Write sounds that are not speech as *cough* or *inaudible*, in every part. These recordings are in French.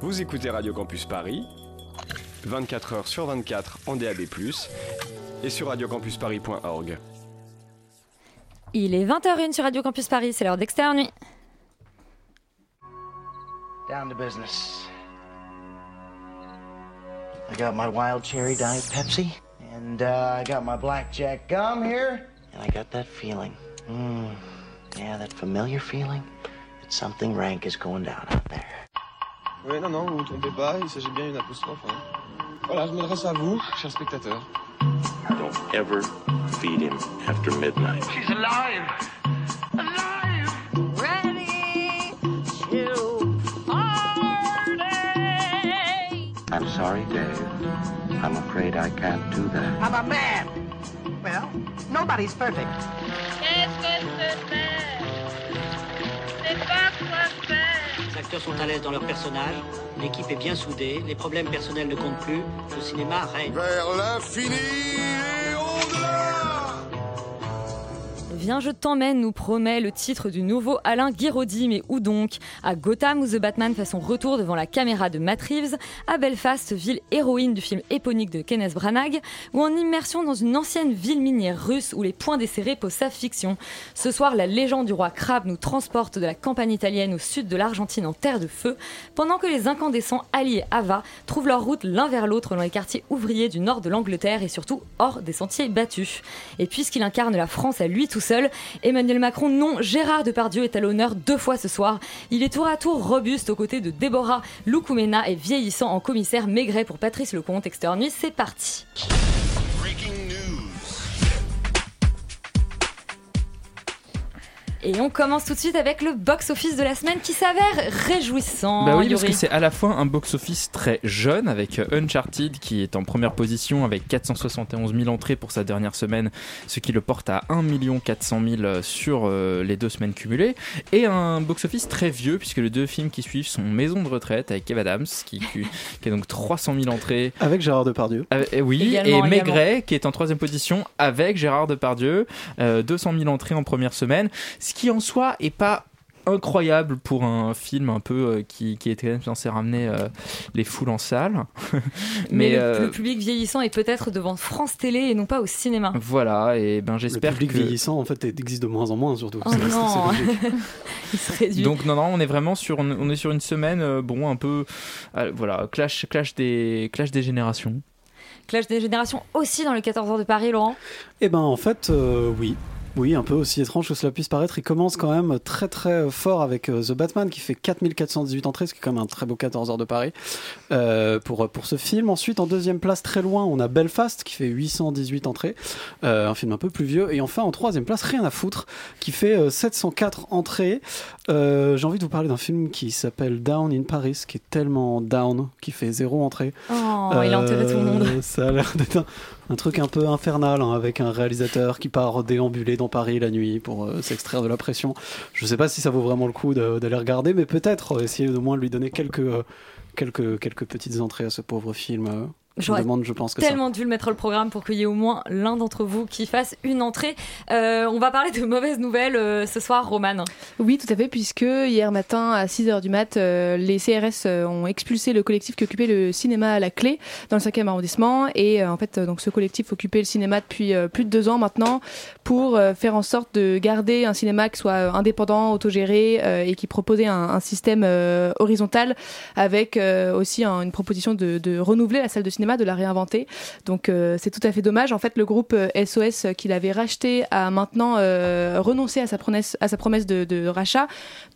Vous écoutez Radio Campus Paris, 24 h sur 24 en DAB+, et sur radiocampusparis.org. Il est 20h01 sur Radio Campus Paris, c'est l'heure d'extérieur nuit. Down to business. I got my wild cherry diet Pepsi, and uh, I got my blackjack gum here, and I got that feeling. Mm, yeah, that familiar feeling that something rank is going down out there. Oui, non, non, vous ne vous trompez pas, il s'agit bien d'une apostrophe. Hein. Voilà, je m'adresse à vous, chers spectateurs. Don't ever feed him after midnight. She's alive! Alive! ready to party. I'm sorry, Dave. I'm afraid I can't do that. I'm a man! Well, nobody's perfect. Qu'est-ce que acteurs sont à l'aise dans leur personnage, l'équipe est bien soudée, les problèmes personnels ne comptent plus, le cinéma règne. Vers l'infini Viens, je t'emmène, nous promet le titre du nouveau Alain Guiraudy. Mais où donc? À Gotham, où The Batman fait son retour devant la caméra de Matt Reeves, à Belfast, ville héroïne du film éponyque de Kenneth Branagh, ou en immersion dans une ancienne ville minière russe où les points desserrés posent sa fiction. Ce soir, la légende du roi Crabe nous transporte de la campagne italienne au sud de l'Argentine en terre de feu, pendant que les incandescents alliés Ava trouvent leur route l'un vers l'autre dans les quartiers ouvriers du nord de l'Angleterre et surtout hors des sentiers battus. Et puisqu'il incarne la France à lui tout seul, Emmanuel Macron, non, Gérard Depardieu est à l'honneur deux fois ce soir. Il est tour à tour robuste aux côtés de Déborah Loukoumena et vieillissant en commissaire maigret pour Patrice Lecomte. Externe c'est parti. Et on commence tout de suite avec le box-office de la semaine qui s'avère réjouissant. Bah oui, parce que c'est à la fois un box-office très jeune avec euh, Uncharted qui est en première position avec 471 000 entrées pour sa dernière semaine, ce qui le porte à 1 400 000 sur euh, les deux semaines cumulées, et un box-office très vieux puisque les deux films qui suivent sont Maison de retraite avec Kev Adams qui, qui, a donc 300 000 entrées. Avec Gérard Depardieu. Euh, et oui, Également, et Maigret qui est en troisième position avec Gérard Depardieu, euh, 200 000 entrées en première semaine, ce qui en soi est pas incroyable pour un film un peu euh, qui, qui était censé ramener euh, les foules en salle. *laughs* Mais, le, euh, le public vieillissant est peut-être devant France Télé et non pas au cinéma. voilà, et ben Le j'espère public que... vieillissant, en fait, existe de moins en moins, surtout. Oh non. *laughs* Il se réduit. Donc non non on est vraiment sur on est sur une semaine bon un peu euh, voilà clash clash des clash des générations Clash des générations aussi dans le 14 heures de Paris, Laurent? Eh ben, en fait, euh, oui. Oui, un peu aussi étrange que cela puisse paraître. Il commence quand même très très fort avec euh, The Batman qui fait 4418 entrées, ce qui est quand même un très beau 14 heures de Paris euh, pour, pour ce film. Ensuite, en deuxième place, très loin, on a Belfast qui fait 818 entrées, euh, un film un peu plus vieux. Et enfin, en troisième place, Rien à foutre qui fait euh, 704 entrées. J'ai envie de vous parler d'un film qui s'appelle Down in Paris, qui est tellement down, qui fait zéro entrée. Oh, il a enterré tout le monde. Ça a l'air d'être un, un truc un peu infernal, hein, avec un réalisateur qui part déambuler dans Paris la nuit pour euh, s'extraire de la pression. Je sais pas si ça vaut vraiment le coup d'aller regarder, mais peut-être euh, essayer au moins de lui donner quelques, euh, quelques, quelques petites entrées à ce pauvre film. J'aurais demande, je pense que ça. tellement dû le mettre au programme pour qu'il y ait au moins l'un d'entre vous qui fasse une entrée. Euh, on va parler de mauvaises nouvelles euh, ce soir, Roman. Oui, tout à fait, puisque hier matin à 6h du mat, euh, les CRS ont expulsé le collectif qui occupait le cinéma à la clé dans le 5e arrondissement. Et euh, en fait, donc ce collectif occupait le cinéma depuis euh, plus de deux ans maintenant pour euh, faire en sorte de garder un cinéma qui soit indépendant, autogéré euh, et qui proposait un, un système euh, horizontal avec euh, aussi un- une proposition de, de renouveler la salle de cinéma, de la réinventer. Donc euh, c'est tout à fait dommage. En fait, le groupe euh, SOS euh, qu'il avait racheté a maintenant euh, renoncé à sa promesse, à sa promesse de, rachat.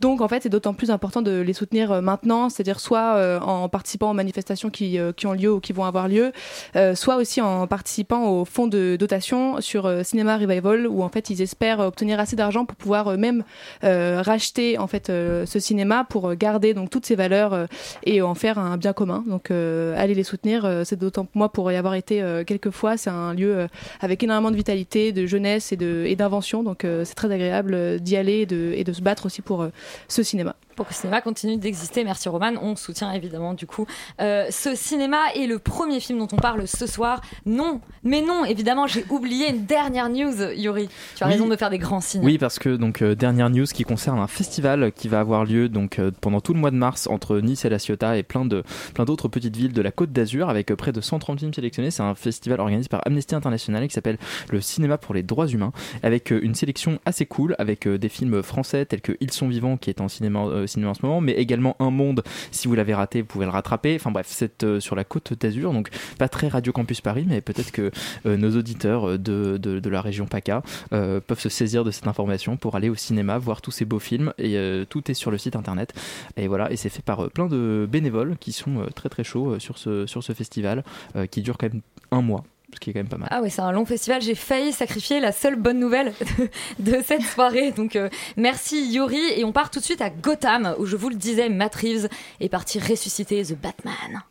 Donc en fait, c'est d'autant plus important de les soutenir euh, maintenant, c'est-à-dire soit euh, en participant aux manifestations qui, euh, qui ont lieu ou qui vont avoir lieu, euh, soit aussi en participant au fonds de dotation sur euh, Cinéma Revival, où en fait ils espèrent obtenir assez d'argent pour pouvoir même euh, racheter en fait euh, ce cinéma pour garder donc toutes ses valeurs euh, et en faire un bien commun. Donc euh, allez les soutenir, euh, c'est c'est d'autant moi pour y avoir été euh, quelques fois, c'est un lieu euh, avec énormément de vitalité, de jeunesse et de et d'invention. Donc euh, c'est très agréable euh, d'y aller et de, et de se battre aussi pour euh, ce cinéma. Pour que le cinéma continue d'exister, merci Roman. On soutient évidemment du coup euh, ce cinéma et le premier film dont on parle ce soir. Non, mais non, évidemment, j'ai oublié une dernière news, Yuri. Tu as Oui. raison de faire des grands signes. Oui, parce que donc euh, dernière news qui concerne un festival qui va avoir lieu donc euh, pendant tout le mois de mars entre Nice et La Ciotat et plein de plein d'autres petites villes de la Côte d'Azur avec euh, de 130 films sélectionnés. C'est un festival organisé par Amnesty International qui s'appelle le Cinéma pour les droits humains avec euh, une sélection assez cool avec euh, des films français tels que Ils sont vivants qui est en cinéma euh, cinéma en ce moment, mais également Un monde. Si vous l'avez raté, vous pouvez le rattraper. Enfin bref, c'est sur la Côte d'Azur, donc pas très Radio Campus Paris, mais peut-être que nos auditeurs de, de, de la région PACA peuvent se saisir de cette information pour aller au cinéma, voir tous ces beaux films et tout est sur le site internet. Et voilà, et c'est fait par plein de bénévoles qui sont très très chauds sur ce, sur ce festival euh, qui dure quand même un mois, ce qui est quand même pas mal. Ah ouais, c'est un long festival. J'ai failli sacrifier la seule bonne nouvelle de, *laughs* de cette soirée. Donc euh, merci Yuri. Et on part tout de suite à Gotham, où je vous le disais, Matt Reeves est parti ressusciter The Batman.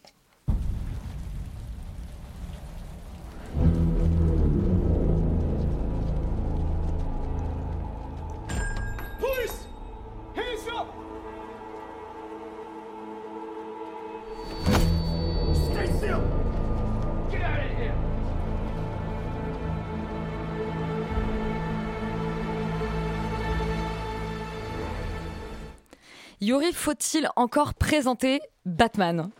Yuri, faut-il encore présenter Batman?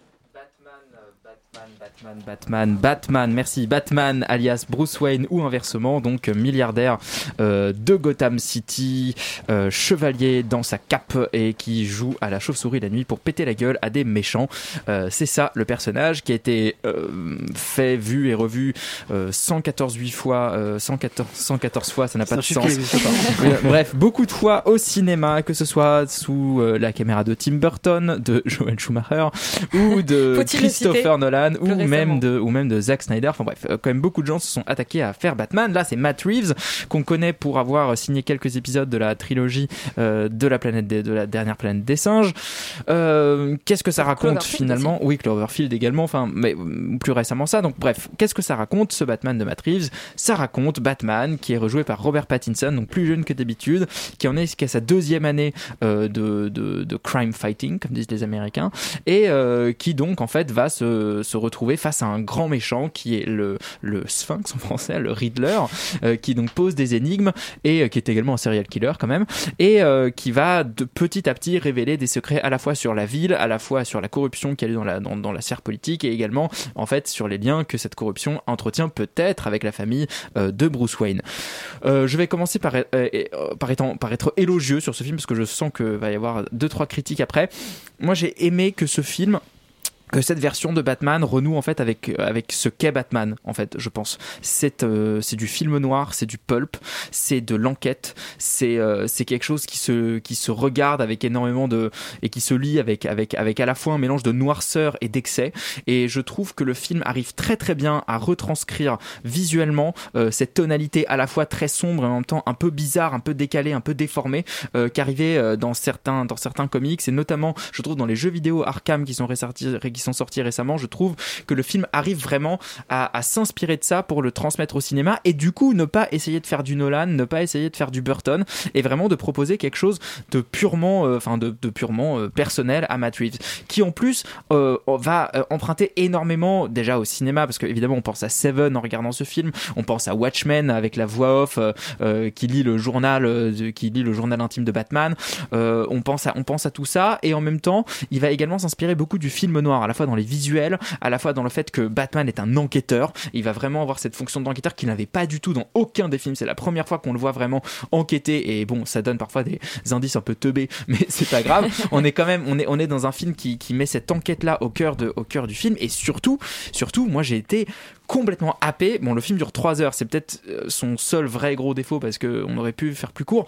Batman, Batman, Batman, merci, Batman alias Bruce Wayne ou inversement, donc milliardaire euh, de Gotham City, euh, chevalier dans sa cape et qui joue à la chauve-souris la nuit pour péter la gueule à des méchants. Euh, c'est ça le personnage qui a été euh, fait, vu et revu euh, 114 8 fois, euh, 114, 114 fois, ça n'a pas de sens. Bref, beaucoup de fois au cinéma, que ce soit sous euh, la caméra de Tim Burton, de *laughs* Joel Schumacher ou de Christopher citer Nolan ou même de ou même de Zack Snyder. Enfin bref, euh, quand même beaucoup de gens se sont attaqués à faire Batman. Là, c'est Matt Reeves qu'on connaît pour avoir signé quelques épisodes de la trilogie euh, de la planète des- de la dernière planète des singes. Euh, qu'est-ce que ça raconte finalement? Oui, Cloverfield également. Enfin, mais euh, plus récemment ça. Donc bref, qu'est-ce que ça raconte ce Batman de Matt Reeves? Ça raconte Batman qui est rejoué par Robert Pattinson, donc plus jeune que d'habitude, qui en est qu'à sa deuxième année euh, de, de, de crime fighting, comme disent les Américains, et qui donc en fait va se, se retrouver face à un grand méchant qui est le, le Sphinx en français, le Riddler, euh, qui donc pose des énigmes et euh, qui est également un serial killer quand même, et euh, qui va de petit à petit révéler des secrets à la fois sur la ville, à la fois sur la corruption a eu dans la, dans, dans la sphère politique et également en fait sur les liens que cette corruption entretient peut-être avec la famille de Bruce Wayne. Je vais commencer par, par, étant, par être élogieux sur ce film parce que je sens que va y avoir deux trois critiques après. Moi j'ai aimé que ce film cette version de Batman renoue en fait avec avec ce qu'est Batman en fait je pense. C'est euh, c'est du film noir c'est du pulp c'est de l'enquête c'est euh, c'est quelque chose qui se qui se regarde avec énormément de et qui se lit avec avec avec à la fois un mélange de noirceur et d'excès. Et je trouve que le film arrive très très bien à retranscrire visuellement euh, cette tonalité à la fois très sombre et en même temps un peu bizarre un peu décalée un peu déformée euh, qu'arrivait euh, dans certains dans certains comics. Et notamment je trouve dans les jeux vidéo Arkham qui sont ressortis sont sortis récemment je trouve que le film arrive vraiment à, s'inspirer de ça pour le transmettre au cinéma et du coup ne pas essayer de faire du Nolan ne pas essayer de faire du Burton et vraiment de proposer quelque chose de purement euh, enfin de, purement euh, personnel à Matt Reeves qui en plus euh, va emprunter énormément déjà au cinéma parce que évidemment on pense à Seven en regardant ce film on pense à Watchmen avec la voix off qui lit le journal qui lit le journal intime de Batman on pense à on pense à tout ça et en même temps il va également s'inspirer beaucoup du film noir à la fois dans les visuels à la fois dans le fait que Batman est un enquêteur. Il va vraiment avoir cette fonction d'enquêteur qu'il n'avait pas du tout dans aucun des films. C'est la première fois qu'on le voit vraiment enquêter. Et bon ça donne parfois des indices un peu teubés *laughs* mais c'est pas grave. On est quand même on est on est dans un film qui, qui met cette enquête là au cœur de au cœur du film. Et surtout surtout moi j'ai été complètement happé. Bon, le film dure 3 heures, c'est peut-être euh, son seul vrai gros défaut parce qu'on aurait pu faire plus court.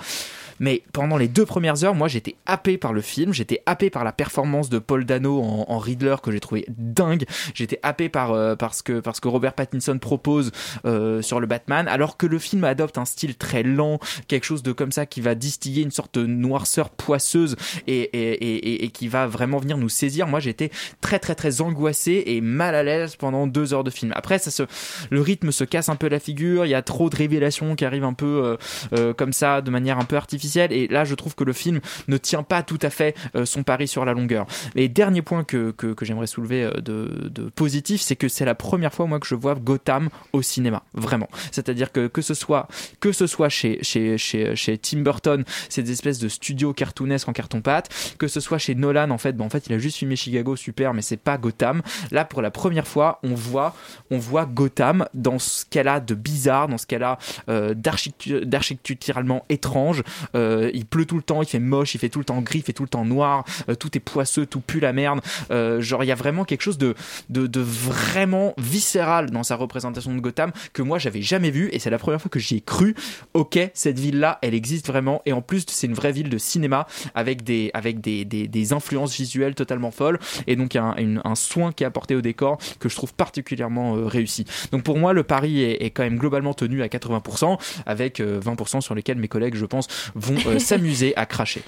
Mais pendant les deux premières heures, moi j'étais happé par le film, j'étais happé par la performance de Paul Dano en, Riddler que j'ai trouvé dingue, j'étais happé par, euh, parce, que, parce que Robert Pattinson propose euh, sur le Batman, alors que le film adopte un style très lent, quelque chose de comme ça qui va distiller une sorte de noirceur poisseuse et, et, et, et qui va vraiment venir nous saisir. Moi j'étais très très très angoissé et mal à l'aise pendant deux heures de film. Après, ça se, le rythme se casse un peu la figure, il y a trop de révélations qui arrivent un peu euh, euh, comme ça, de manière un peu artificielle, et là je trouve que le film ne tient pas tout à fait euh, son pari sur la longueur. Et dernier point que, que, j'aimerais soulever euh, de, positif, c'est que c'est la première fois moi que je vois Gotham au cinéma, vraiment. C'est-à-dire que que ce soit que ce soit chez chez chez, chez Tim Burton, ces espèces de studios cartoonesques en carton pâte, que ce soit chez Nolan en fait, ben, en fait il a juste filmé Chicago, super, mais c'est pas Gotham. Là pour la première fois, on voit on voit Gotham dans ce qu'elle a de bizarre, dans ce qu'elle a euh, d'architectu- d'architecturalement étrange. Euh, il pleut tout le temps, il fait moche, il fait tout le temps gris, il fait tout le temps noir, euh, tout est poisseux, tout pue la merde. Euh, genre il y a vraiment quelque chose de, vraiment viscéral dans sa représentation de Gotham que moi j'avais jamais vu et c'est la première fois que j'y ai cru. Ok, cette ville-là, elle existe vraiment et en plus c'est une vraie ville de cinéma avec des, influences visuelles totalement folles et donc un, une- un soin qui est apporté au décor que je trouve particulièrement réussi. Donc pour moi le pari est, est quand même globalement tenu à 80% avec euh, 20% sur lesquels mes collègues je pense vont euh, s'amuser à cracher.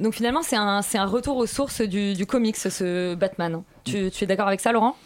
Donc finalement, c'est un, c'est un retour aux sources du, du comics, ce Batman. Tu, tu es d'accord avec ça, Laurent?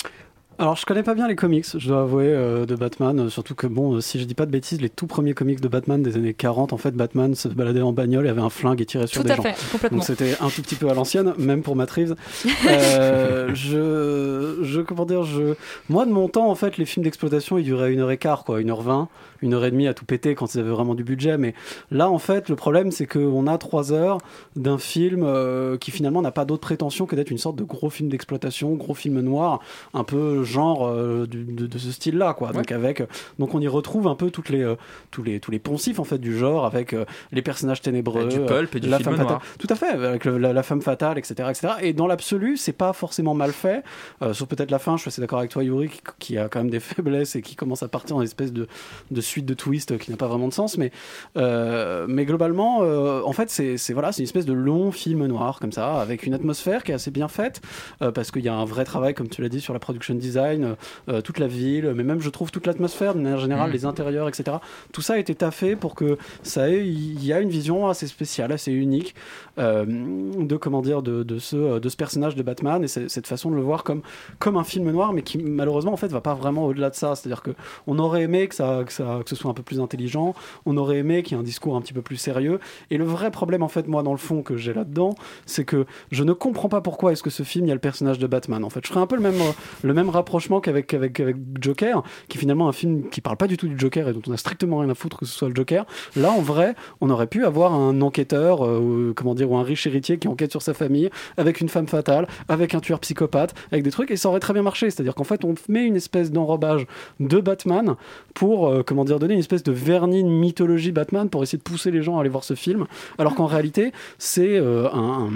Alors, je connais pas bien les comics, je dois avouer, euh, de Batman. euh, surtout que, bon, euh, si je dis pas de bêtises, les tout premiers comics de Batman des années 40, en fait, Batman se baladait en bagnole et avait un flingue et tirait sur Tout des à gens. fait, complètement. Donc, c'était un tout petit peu à l'ancienne, même pour Matt Reeves. *laughs* Euh, je, je, comment dire, je, moi, de mon temps, en fait, les films d'exploitation, ils duraient une heure et quart, quoi, une heure vingt, une heure et demie à tout péter quand ils avaient vraiment du budget. Mais là, en fait, le problème, c'est qu'on a trois heures d'un film euh, qui finalement n'a pas d'autre prétention que d'être une sorte de gros film d'exploitation, gros film noir, un peu genre euh, du- de, de ce style-là, quoi. Donc avec, donc on y retrouve un peu toutes les, euh, tous les, tous les poncifs en fait du genre, avec euh, les personnages ténébreux, Du pulp et du la film femme noir. fatale. Tout à fait, avec le- la, la femme fatale, etc., etc. Et dans l'absolu, c'est pas forcément mal fait, euh, sauf peut-être la fin. Je suis assez d'accord avec toi, Yuri, qui, qui a quand même des *laughs* faiblesses et qui commence à partir en espèce de, de suite de twist qui n'a pas vraiment de sens. Mais, euh, mais globalement, euh, en fait, c'est voilà, c'est une espèce de long film noir comme ça, avec une atmosphère qui est assez bien faite, euh, parce qu'il y a un vrai travail, comme tu l'as dit, sur la production design, toute la ville, mais même je trouve toute l'atmosphère d'une manière générale, Mm. les intérieurs, etc. Tout ça a été taffé pour que ça ait, il y a une vision assez spéciale, assez unique de comment dire, de, de ce de ce personnage de Batman et cette façon de le voir comme comme un film noir, mais qui malheureusement en fait va pas vraiment au-delà de ça. C'est-à-dire que on aurait aimé que ça, que ça que ce soit un peu plus intelligent, on aurait aimé qu'il y ait un discours un petit peu plus sérieux. Et le vrai problème en fait moi dans le fond que j'ai là-dedans, c'est que je ne comprends pas pourquoi est-ce que ce film il y a le personnage de Batman. En fait, je ferais un peu le même le même rapprochement qu'avec avec Joker, qui est finalement un film qui parle pas du tout du Joker et dont on a strictement rien à foutre que ce soit le Joker. Là, en vrai, on aurait pu avoir un enquêteur, euh, comment dire, ou un riche héritier qui enquête sur sa famille, avec une femme fatale, avec un tueur psychopathe, avec des trucs, et ça aurait très bien marché. C'est-à-dire qu'en fait, on met une espèce d'enrobage de Batman pour, euh, comment dire, donner une espèce de vernis de mythologie Batman pour essayer de pousser les gens à aller voir ce film, alors qu'en réalité, c'est euh, un- un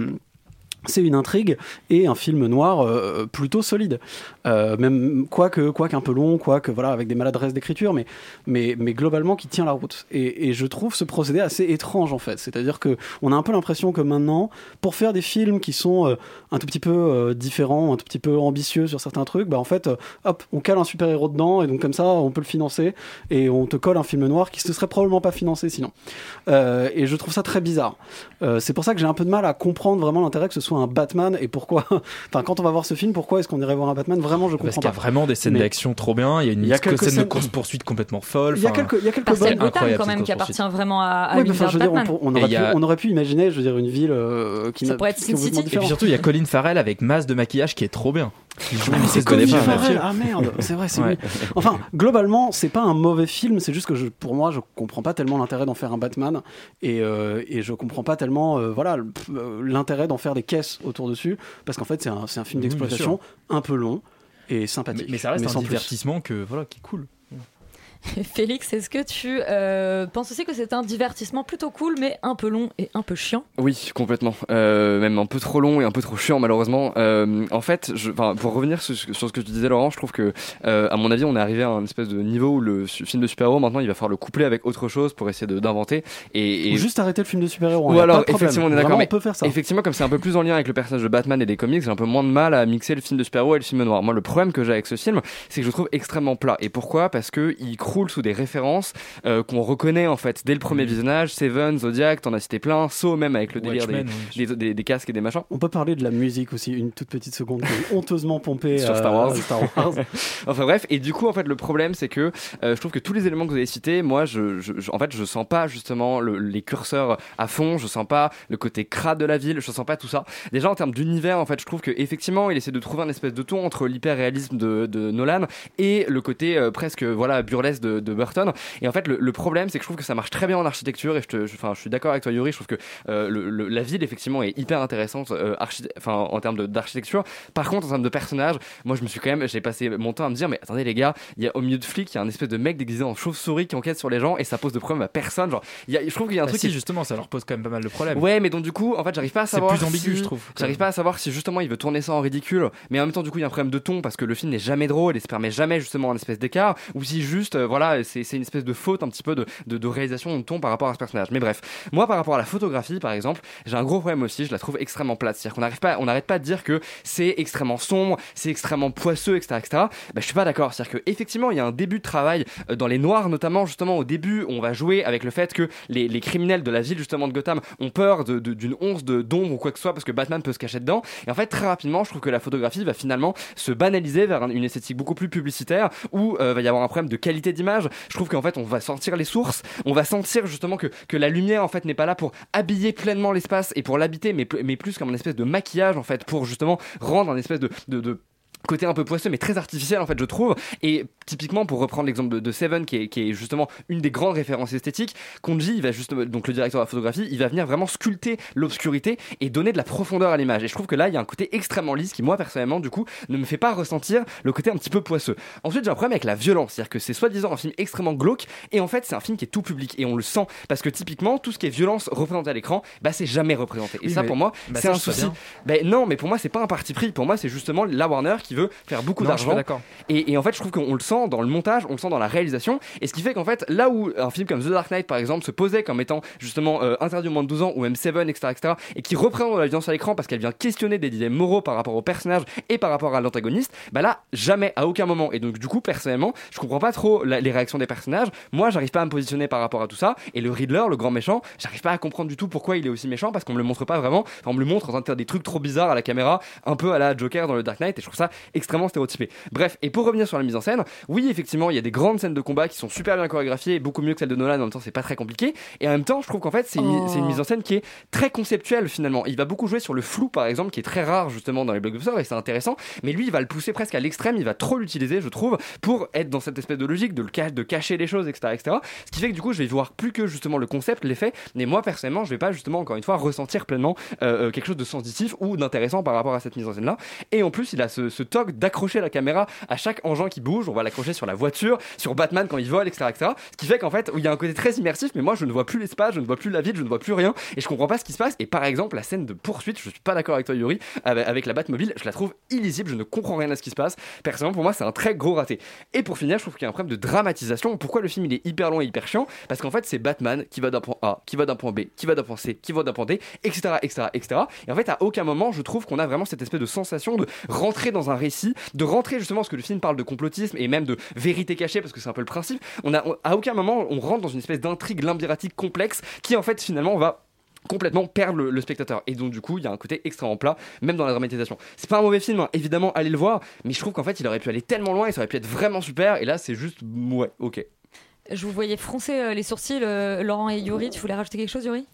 c'est une intrigue et un film noir euh, plutôt solide. Euh, même quoique quoi qu'un peu long, quoique voilà avec des maladresses d'écriture, mais mais mais globalement qui tient la route. Et, je trouve ce procédé assez étrange en fait. C'est-à-dire que on a un peu l'impression que maintenant, pour faire des films qui sont euh, un tout petit peu euh, différents, un tout petit peu ambitieux sur certains trucs, bah en fait, hop, on cale un super héros dedans et donc comme ça, on peut le financer et on te colle un film noir qui ne serait probablement pas financé sinon. Et je trouve ça très bizarre. C'est pour ça que j'ai un peu de mal à comprendre vraiment l'intérêt que ce soit un Batman et pourquoi. *laughs* enfin, quand on va voir ce film, pourquoi est-ce qu'on irait voir un Batman? Vraiment, je comprends Parce qu'il y a pas. vraiment des scènes Mais- d'action trop bien. Il y a une Il y a scène quelques de scènes- course-poursuite complètement folle. Il y a quelques, il y a quelques Parce qu'il y a bonnes. Gotham quand même qui appartient vraiment à, à Oui, mais l'univers enfin, je de veux dire, on, aurait a- pu, on aurait pu imaginer, je veux dire, une ville euh, qui Ça pourrait être Sin City. Et puis surtout, il y a Colin Farrell avec masse de maquillage qui est trop bien. Colin débat, Farrell, là. ah merde, c'est vrai, c'est Ouais. Enfin, globalement, c'est pas un mauvais film, c'est juste que je, pour moi, je comprends pas tellement l'intérêt d'en faire un Batman et, euh, et je comprends pas tellement, euh, voilà, euh, l'intérêt d'en faire des caisses autour dessus parce qu'en fait, c'est un, c'est un film d'exploitation un peu long et Mais, sympathique. mais ça reste un divertissement que, voilà, qui est cool. *laughs* Félix, est-ce que tu euh, penses aussi que c'est un divertissement plutôt cool, mais un peu long et un peu chiant? Oui, complètement. Euh, même un peu trop long et un peu trop chiant, malheureusement. Euh, en fait, je, pour revenir sur, sur ce que tu disais, Laurent, je trouve que, euh, à mon avis, on est arrivé à un espèce de niveau où le film de super-héros, maintenant, il va falloir le coupler avec autre chose pour essayer de- d'inventer. Et, et Ou juste arrêter le film de super-héros. Ou y a alors, pas de problème. effectivement, on est d'accord. Mais on peut faire ça. Effectivement, comme c'est un peu plus en lien avec le personnage de Batman et des comics, j'ai un peu moins de mal à mixer le film de super-héros et le film noir. Moi, le problème que j'ai avec ce film, c'est que je le trouve extrêmement plat. Et pourquoi? Parce que il croule sous des références euh, qu'on reconnaît en fait dès le premier visionnage. Seven, Zodiac, t'en as cité plein. Saw même avec le délire des, Watchmen, oui. des, des- des casques et des machins. On peut parler de la musique aussi, une toute petite seconde, honteusement pompée Sur euh, Star Wars. à Star Wars. *laughs* enfin bref, et du coup, en fait, le problème, c'est que euh, je trouve que tous les éléments que vous avez cités, moi, je, je- je- en fait, je sens pas justement le- les curseurs à fond, je sens pas le côté crade de la ville, je sens pas tout ça. Déjà, en termes d'univers, en fait, je trouve que effectivement, il essaie de trouver un espèce de ton entre l'hyper-réalisme de, de Nolan et le côté euh, presque voilà burlesque de, de Burton. Et en fait, le, le problème, c'est que je trouve que ça marche très bien en architecture, et je, te- je- je suis d'accord avec toi, Yuri. Je trouve que euh, le- le- la ville, effectivement, est hyper intéressante euh, en termes d'architecture. Par contre, en termes de personnages, moi, je me suis quand même, j'ai passé mon temps à me dire, mais attendez les gars, il y a au milieu de flics, il y a un espèce de mec déguisé en chauve-souris qui enquête sur les gens et ça pose de problème à personne. Genre, y a- je trouve qu'il y a un Bah truc si, qui justement, ça leur pose quand même pas mal de problèmes. Ouais, mais donc du coup, en fait, j'arrive pas à C'est savoir. plus ambigu, si- je trouve. J'arrive pas à savoir si justement il veut tourner ça en ridicule, mais en même temps, du coup, il y a un problème de ton parce que le film n'est jamais drôle et se permet jamais justement un espèce d'écart, ou si juste, euh, voilà, c'est une espèce de faute un petit peu de, de, de réalisation de ton par rapport à ce personnage. Mais bref, moi, par rapport à la photographie, par exemple, j'ai un gros problème aussi. Je la trouve extrêmement plate. C'est-à-dire qu'on n'arrive pas, on n'arrête pas de dire que c'est extrêmement sombre, c'est extrêmement poisseux, etc., etc. Bah, je suis pas d'accord. C'est-à-dire que effectivement, il y a un début de travail euh, dans les noirs, notamment justement au début, on va jouer avec le fait que les, les criminels de la ville justement de Gotham ont peur de- de- d'une once de d'ombre ou quoi que ce soit parce que Batman peut se cacher dedans. Et en fait, très rapidement, je trouve que la photographie va finalement se banaliser vers un- une esthétique beaucoup plus publicitaire où euh, va y avoir un problème de qualité Je trouve qu'en fait, on va sentir les sources, on va sentir justement que, la lumière en fait n'est pas là pour habiller pleinement l'espace et pour l'habiter, mais, pl- mais plus comme une espèce de maquillage en fait pour justement rendre un espèce de côté un peu poisseux mais très artificiel en fait je trouve. Et typiquement pour reprendre l'exemple de, de Seven qui est, qui est justement une des grandes références esthétiques Konji il va justement donc le directeur de la photographie il va venir vraiment sculpter l'obscurité et donner de la profondeur à l'image. Et je trouve que là il y a un côté extrêmement lisse qui moi personnellement du coup ne me fait pas ressentir le côté un petit peu poisseux. Ensuite j'ai un problème avec la violence. C'est à dire que c'est soi-disant un film extrêmement glauque et en fait c'est un film qui est tout public et on le sent. Parce que typiquement tout ce qui est violence représenté à l'écran bah c'est jamais représenté. Et Oui, ça pour moi bah, c'est un souci. ben non, mais pour moi, c'est pas un parti pris. Pour moi, c'est justement la Warner qui veut faire beaucoup d'argent. Et, et en fait, je trouve qu'on le sent dans le montage, on le sent dans la réalisation. Et ce qui fait qu'en fait, là où un film comme The Dark Knight, par exemple, se posait comme étant justement euh, interdit au moins de 12 ans, ou même Seven, etc., etc., et qui représente la violence à l'écran parce qu'elle vient questionner des dilemmes moraux par rapport au personnage et par rapport à l'antagoniste, bah là, jamais, à aucun moment. Et donc, du coup, personnellement, je comprends pas trop la- les réactions des personnages. Moi, j'arrive pas à me positionner par rapport à tout ça. Et le Riddler, le grand méchant, j'arrive pas à comprendre du tout pourquoi il est aussi méchant parce qu'on me le montre pas vraiment. Enfin, on me le montre en train de faire des trucs trop bizarres à la caméra, un peu à la Joker dans le Dark Knight, et je trouve ça extrêmement stéréotypé. Bref, et pour revenir sur la mise en scène, oui, effectivement, il y a des grandes scènes de combat qui sont super bien chorégraphiées, beaucoup mieux que celles de Nolan, en même temps, c'est pas très compliqué. Et en même temps, je trouve qu'en fait, c'est une, Oh. une mise en scène qui est très conceptuelle finalement. Il va beaucoup jouer sur le flou, par exemple, qui est très rare justement dans les blockbusters, et c'est intéressant, mais lui, il va le pousser presque à l'extrême, il va trop l'utiliser, je trouve, pour être dans cette espèce de logique de, le ca- de cacher les choses, etc., etc. Ce qui fait que du coup, je vais voir plus que justement le concept, l'effet, mais moi, personnellement, je vais pas justement, encore une fois, ressentir pleinement euh, euh, quelque chose de sensitif ou d'intéressant par rapport à cette mise en scène là. Et en plus, il a ce, ce toc d'accrocher la caméra à chaque engin qui bouge. On va l'accrocher sur la voiture, sur Batman quand il vole, etc. etc. Ce qui fait qu'en fait, il y a un côté très immersif, mais moi, je ne vois plus l'espace, je ne vois plus la ville, je ne vois plus rien, et je comprends pas ce qui se passe. Et par exemple, la scène de poursuite, je suis pas d'accord avec toi, Yuri, avec, la Batmobile, je la trouve illisible, je ne comprends rien à ce qui se passe. Personnellement, pour moi, c'est un très gros raté. Et pour finir, je trouve qu'il y a un problème de dramatisation. Pourquoi le film il est hyper long et hyper chiant? Parce qu'en fait, c'est Batman qui va d'un point A, qui va d'un point B, qui va d'un point C, qui va d'un point D, etc., etc., etc. Et en fait, à aucun moment, je trouve qu'on a vraiment cette espèce de sensation de rentrer dans un récit, de rentrer justement parce que le film parle de complotisme et même de vérité cachée, parce que c'est un peu le principe. On a, à aucun moment, on rentre dans une espèce d'intrigue limbiratique complexe qui, en fait, finalement, va complètement perdre le, spectateur et donc du coup il y a un côté extrêmement plat même dans la dramatisation c'est pas un mauvais film hein, évidemment allez le voir mais je trouve qu'en fait il aurait pu aller tellement loin ça aurait pu être vraiment super et là c'est juste ouais ok Je vous voyais froncer euh, les sourcils, euh, Laurent et Yuri. Tu voulais rajouter quelque chose, Yuri?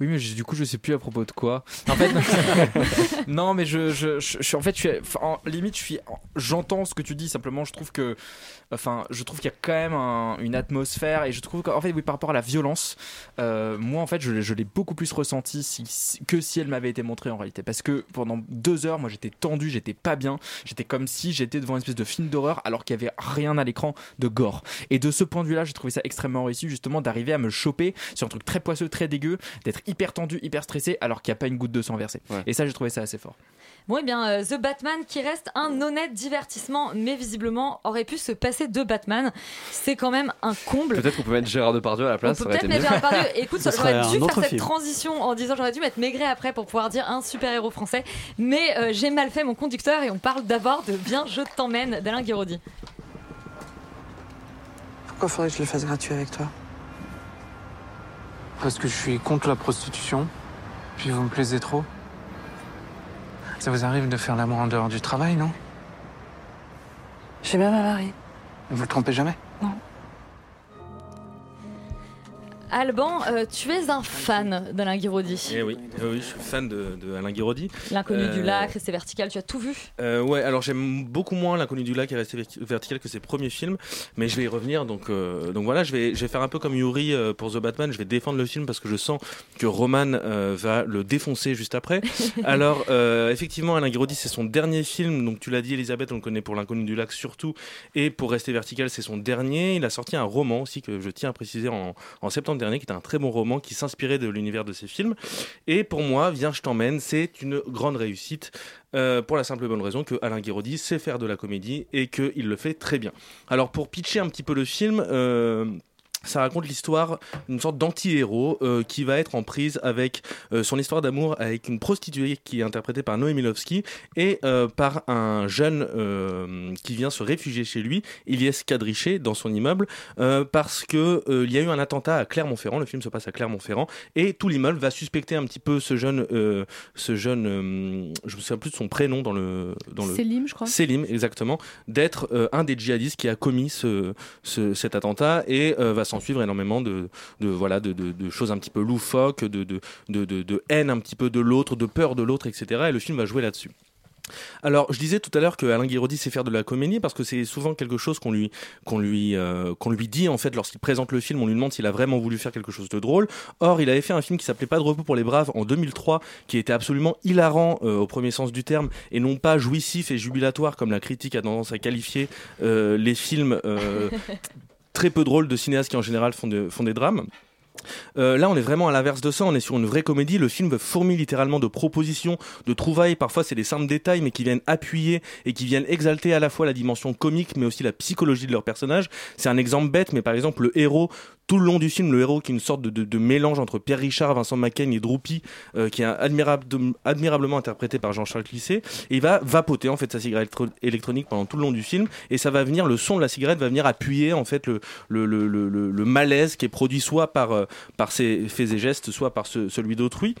Oui, mais du coup, je sais plus à propos de quoi. En fait, *laughs* non, mais je, je, en fait, en limite, j'entends ce que tu dis. Simplement, je trouve que, enfin, je trouve qu'il y a quand même un- une atmosphère et je trouve qu'en fait, oui, par rapport à la violence, euh, moi, en fait, je, l'ai- beaucoup plus ressenti que si elle m'avait été montrée en réalité. Parce que pendant deux heures, moi, j'étais tendu, j'étais pas bien, j'étais comme si j'étais devant une espèce de film d'horreur alors qu'il y avait rien à l'écran de gore. Et de ce point de vue-là, j'ai trouvé ça extrêmement réussi, justement, d'arriver à me choper sur un truc très poisseux, très dégueu, d'être hyper tendu, hyper stressé, alors qu'il n'y a pas une goutte de sang versée. Et ça, j'ai trouvé ça assez fort. Bon, eh bien, euh, The Batman qui reste un honnête divertissement, mais visiblement aurait pu se passer de Batman. C'est quand même un comble. Peut-être qu'on peut mettre Gérard Depardieu à la On place. peut peut-être mettre. Gérard Depardieu. *laughs* Écoute, j'aurais dû faire cette transition en disant j'aurais dû mettre Maigret après pour pouvoir dire un super-héros français. Mais euh, j'ai mal fait mon conducteur et on parle d'abord de Viens, je t'emmène d'Alain Guiraudy. Pourquoi faudrait que je le fasse gratuit avec toi Parce que je suis contre la prostitution, puis vous me plaisez trop. Ça vous arrive de faire l'amour en dehors du travail, non? J'ai même un mari. Vous le trompez jamais? Alban, euh, tu es un fan d'Alain Guiraudy. Eh oui, eh oui, je suis fan de, de Alain Guiraudy. L'inconnu du Euh, lac, Resté vertical, tu as tout vu? Euh, ouais, alors j'aime beaucoup moins l'inconnu du lac et resté verti- vertical que ses premiers films, mais je vais y revenir. Donc, euh, donc voilà, je vais, je vais faire un peu comme Yuri pour The Batman. Je vais défendre le film parce que je sens que Roman va le défoncer juste après. *laughs* alors effectivement, Alain Guiraudy, c'est son dernier film. Donc tu l'as dit, Elisabeth, on le connaît pour l'inconnu du lac surtout, et pour rester vertical, c'est son dernier. Il a sorti un roman aussi que je tiens à préciser en, en septembre dernier, qui est un très bon roman qui s'inspirait de l'univers de ses films. Et pour moi, Viens, je t'emmène, c'est une grande réussite. euh, pour la simple et bonne raison que Alain Guiraudy sait faire de la comédie et qu'il le fait très bien. Alors pour pitcher un petit peu le film, euh, ça raconte l'histoire d'une sorte d'anti-héros euh, qui va être en prise avec euh, son histoire d'amour avec une prostituée qui est interprétée par Noémie Lovski et euh, par un jeune qui vient se réfugier chez lui, Ilyes Kadriché, dans son immeuble, parce que il y a eu un attentat à Clermont-Ferrand. Le film se passe à Clermont-Ferrand et tout l'immeuble va suspecter un petit peu ce jeune, ce jeune, je me souviens plus de son prénom dans le dans le Selim, je crois. Selim, exactement, d'être un des djihadistes qui a commis ce, ce- cet attentat et va s'en suivre énormément de, de, voilà, de, de- choses un petit peu loufoques, de, de, haine un petit peu de l'autre, de peur de l'autre, etc. Et le film va jouer là-dessus. Alors, je disais tout à l'heure que Alain Guiraudy sait faire de la comédie parce que c'est souvent quelque chose qu'on lui qu'on lui euh, qu'on lui dit en fait lorsqu'il présente le film. On lui demande s'il a vraiment voulu faire quelque chose de drôle. Or, il avait fait un film qui s'appelait Pas de repos pour les braves en 2003, qui était absolument hilarant euh, au premier sens du terme et non pas jouissif et jubilatoire comme la critique a tendance à qualifier euh, les films *laughs* très peu drôles de cinéastes qui en général font, de- font des drames. Euh, là, on est vraiment à l'inverse de ça. On est sur une vraie comédie. Le film fourmille littéralement de propositions, de trouvailles. Parfois, c'est des simples détails, mais qui viennent appuyer et qui viennent exalter à la fois la dimension comique, mais aussi la psychologie de leur personnage. C'est un exemple bête, mais par exemple, le héros. Tout le long du film, le héros qui est une sorte de, mélange entre Pierre Richard, Vincent Macaigne et Droupy, euh, qui est admirable, admirablement interprété par Jean-Charles Clissé, et il va vapoter en fait sa cigarette électro- électronique pendant tout le long du film, et ça va venir, le son de la cigarette va venir appuyer en fait le, malaise qui est produit soit par, euh, par ses faits et gestes, soit par ce- celui d'autrui.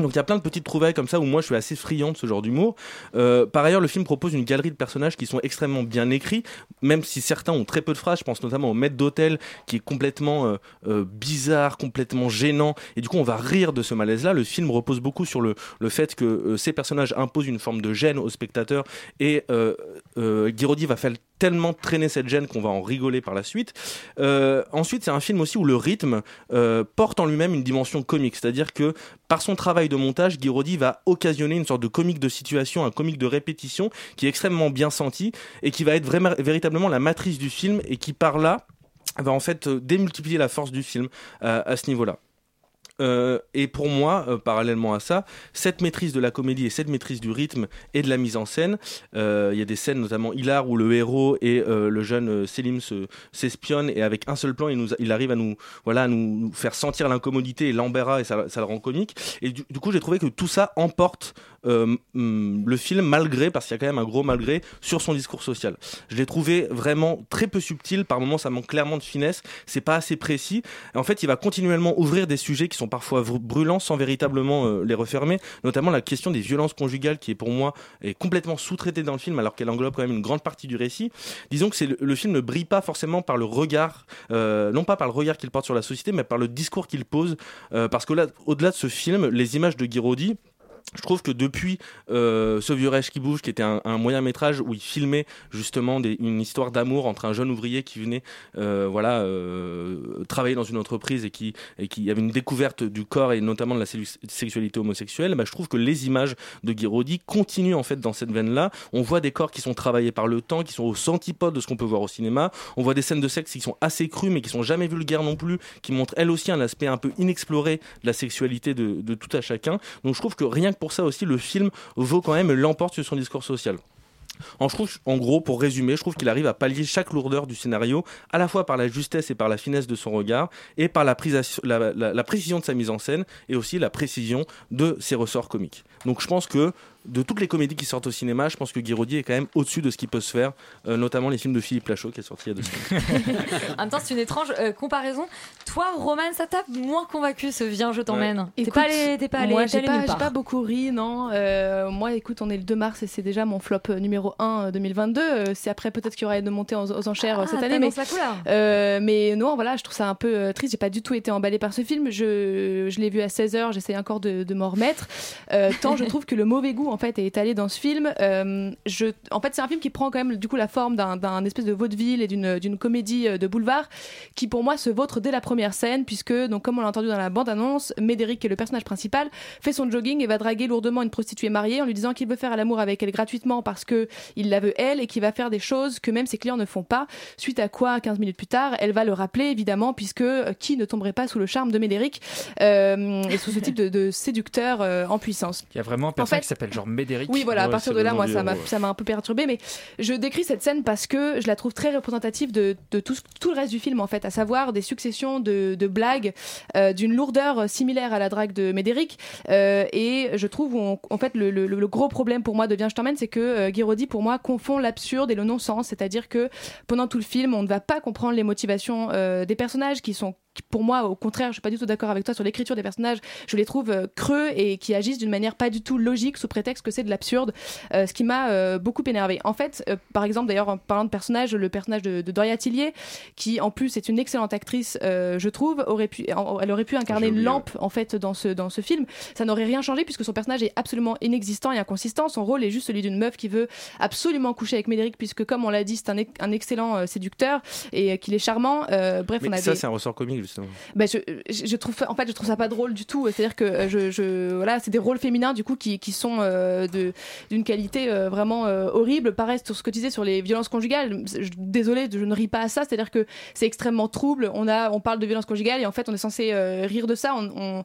Donc il y a plein de petites trouvailles comme ça où moi je suis assez friand de ce genre d'humour. Euh, par ailleurs, le film propose une galerie de personnages qui sont extrêmement bien écrits, même si certains ont très peu de phrases. Je pense notamment au maître d'hôtel qui est complètement euh, euh, bizarre, complètement gênant. Et du coup, on va rire de ce malaise-là. Le film repose beaucoup sur le, le fait que euh, ces personnages imposent une forme de gêne aux spectateurs. Et euh, Guiraudy va faire tellement traîner cette gêne qu'on va en rigoler par la suite. Euh, ensuite, c'est un film aussi où le rythme euh, porte en lui-même une dimension comique, c'est-à-dire que par son travail de montage, Guiraudy va occasionner une sorte de comique de situation, un comique de répétition qui est extrêmement bien senti et qui va être vraiment, véritablement la matrice du film et qui par là va en fait euh, démultiplier la force du film à ce niveau-là. Euh, et pour moi, euh, parallèlement à ça, cette maîtrise de la comédie et cette maîtrise du rythme et de la mise en scène, euh, il y a des scènes notamment hilar où le héros et le jeune Selim se- s'espionnent et avec un seul plan, il, arrive à nous, voilà, à nous faire sentir l'incommodité et l'embarras et ça, le rend comique. Et du, coup, j'ai trouvé que tout ça emporte le film malgré, parce qu'il y a quand même un gros malgré, sur son discours social. Je l'ai trouvé vraiment très peu subtil. Par moments, ça manque clairement de finesse. C'est pas assez précis. En fait, il va continuellement ouvrir des sujets qui sont parfois brûlants sans véritablement euh, les refermer, notamment la question des violences conjugales qui est pour moi est complètement sous-traitée dans le film alors qu'elle englobe quand même une grande partie du récit. Disons que le film ne brille pas forcément par le regard, euh, non pas par le regard qu'il porte sur la société, mais par le discours qu'il pose, euh, parce que là, au-delà de ce film, les images de Guiraudy je trouve que depuis Ce vieux Reich qui bouge, qui était un, moyen métrage où il filmait justement une histoire d'amour entre un jeune ouvrier qui venait euh, voilà, euh, travailler dans une entreprise et qui, avait une découverte du corps et notamment de la sexualité homosexuelle, bah, je trouve que les images de Guiraudy continuent en fait dans cette veine-là. On voit des corps qui sont travaillés par le temps, qui sont aux antipodes de ce qu'on peut voir au cinéma. On voit des scènes de sexe qui sont assez crues mais qui sont jamais vulgaires non plus, qui montrent elles aussi un aspect un peu inexploré de la sexualité de, de tout à chacun. Donc je trouve que rien que pour ça aussi, le film vaut quand même l'emporte sur son discours social. En, gros, pour résumer, je trouve qu'il arrive à pallier chaque lourdeur du scénario, à la fois par la justesse et par la finesse de son regard, et par la précision de sa mise en scène, et aussi la précision de ses ressorts comiques. Donc je pense que de toutes les comédies qui sortent au cinéma, je pense que Guiraudy est quand même au-dessus de ce qui peut se faire, euh, notamment les films de Philippe Lachaud qui est sorti il y a deux semaines. *laughs* En même temps, c'est une étrange euh, comparaison. Toi, Roman, ça t'a moins convaincu ce Viens, je t'emmène. T'es Écoute, pas allé, t'es pas allé, moi, t'es j'ai pas, beaucoup ri, non. Euh, moi, écoute, on est le 2 mars et c'est déjà mon flop numéro 1 euh, 2022. Euh, c'est après peut-être qu'il y aura une montée aux, aux enchères Ah, cette année, mais la couleur. euh, mais non, voilà, je trouve ça un peu triste. J'ai pas du tout été emballée par ce film. Je, je l'ai vu à 16h, j'essaie encore de, de m'en remettre. Euh, tant je *laughs* trouve que le mauvais goût en fait est étalé dans ce film. Euh, je, en fait, c'est un film qui prend quand même du coup la forme d'un, espèce de vaudeville et d'une, comédie euh, de boulevard qui pour moi se vautre dès la première scène puisque donc comme on l'a entendu dans la bande annonce, Médéric qui est le personnage principal fait son jogging et va draguer lourdement une prostituée mariée en lui disant qu'il veut faire l'amour avec elle gratuitement parce que il la veut elle et qu'il va faire des choses que même ses clients ne font pas. Suite à quoi, 15 minutes plus tard, elle va le rappeler évidemment puisque euh, qui ne tomberait pas sous le charme de Médéric euh, et sous ce type de, de séducteur euh, en puissance. Il y a vraiment un En fait- qui s'appelle genre Médéric. Oui, voilà, à partir de là, moi, ça m'a, un peu perturbé, mais je décris cette scène parce que je la trouve très représentative de, de tout, le reste du film, en fait, à savoir des successions de, de blagues euh, d'une lourdeur similaire à la drague de Médéric. Euh, et je trouve, on- en fait, le, le- le gros problème pour moi de Viens, je t'emmène, c'est que euh, Guiraudy, pour moi, confond l'absurde et le non-sens, c'est-à-dire que pendant tout le film, on ne va pas comprendre les motivations euh, des personnages qui sont pour moi, au contraire, je suis pas du tout d'accord avec toi sur l'écriture des personnages. Je les trouve euh, creux et qui agissent d'une manière pas du tout logique sous prétexte que c'est de l'absurde, euh, ce qui m'a euh, beaucoup énervé. En fait, par exemple, d'ailleurs, en parlant de personnages, le personnage de, de Doria Tillier, qui en plus est une excellente actrice, je trouve, aurait pu, elle aurait pu incarner une lampe en fait dans ce dans ce film. Ça n'aurait rien changé puisque son personnage est absolument inexistant et inconsistant. Son rôle est juste celui d'une meuf qui veut absolument coucher avec Médéric puisque, comme on l'a dit, c'est un, un excellent séducteur et qu'il est charmant. Bref, on a ça, des- c'est un ressort comique justement. bah, je, trouve en fait je trouve ça pas drôle du tout. C'est à dire que euh, je, je voilà c'est des rôles féminins du coup qui, qui sont euh, de d'une qualité euh, vraiment euh, horrible. Pareil sur ce que tu disais sur les violences conjugales. Je, désolé je ne ris pas à ça. C'est à dire que c'est extrêmement trouble. On a on parle de violences conjugales et en fait on est censé euh, rire de ça. On,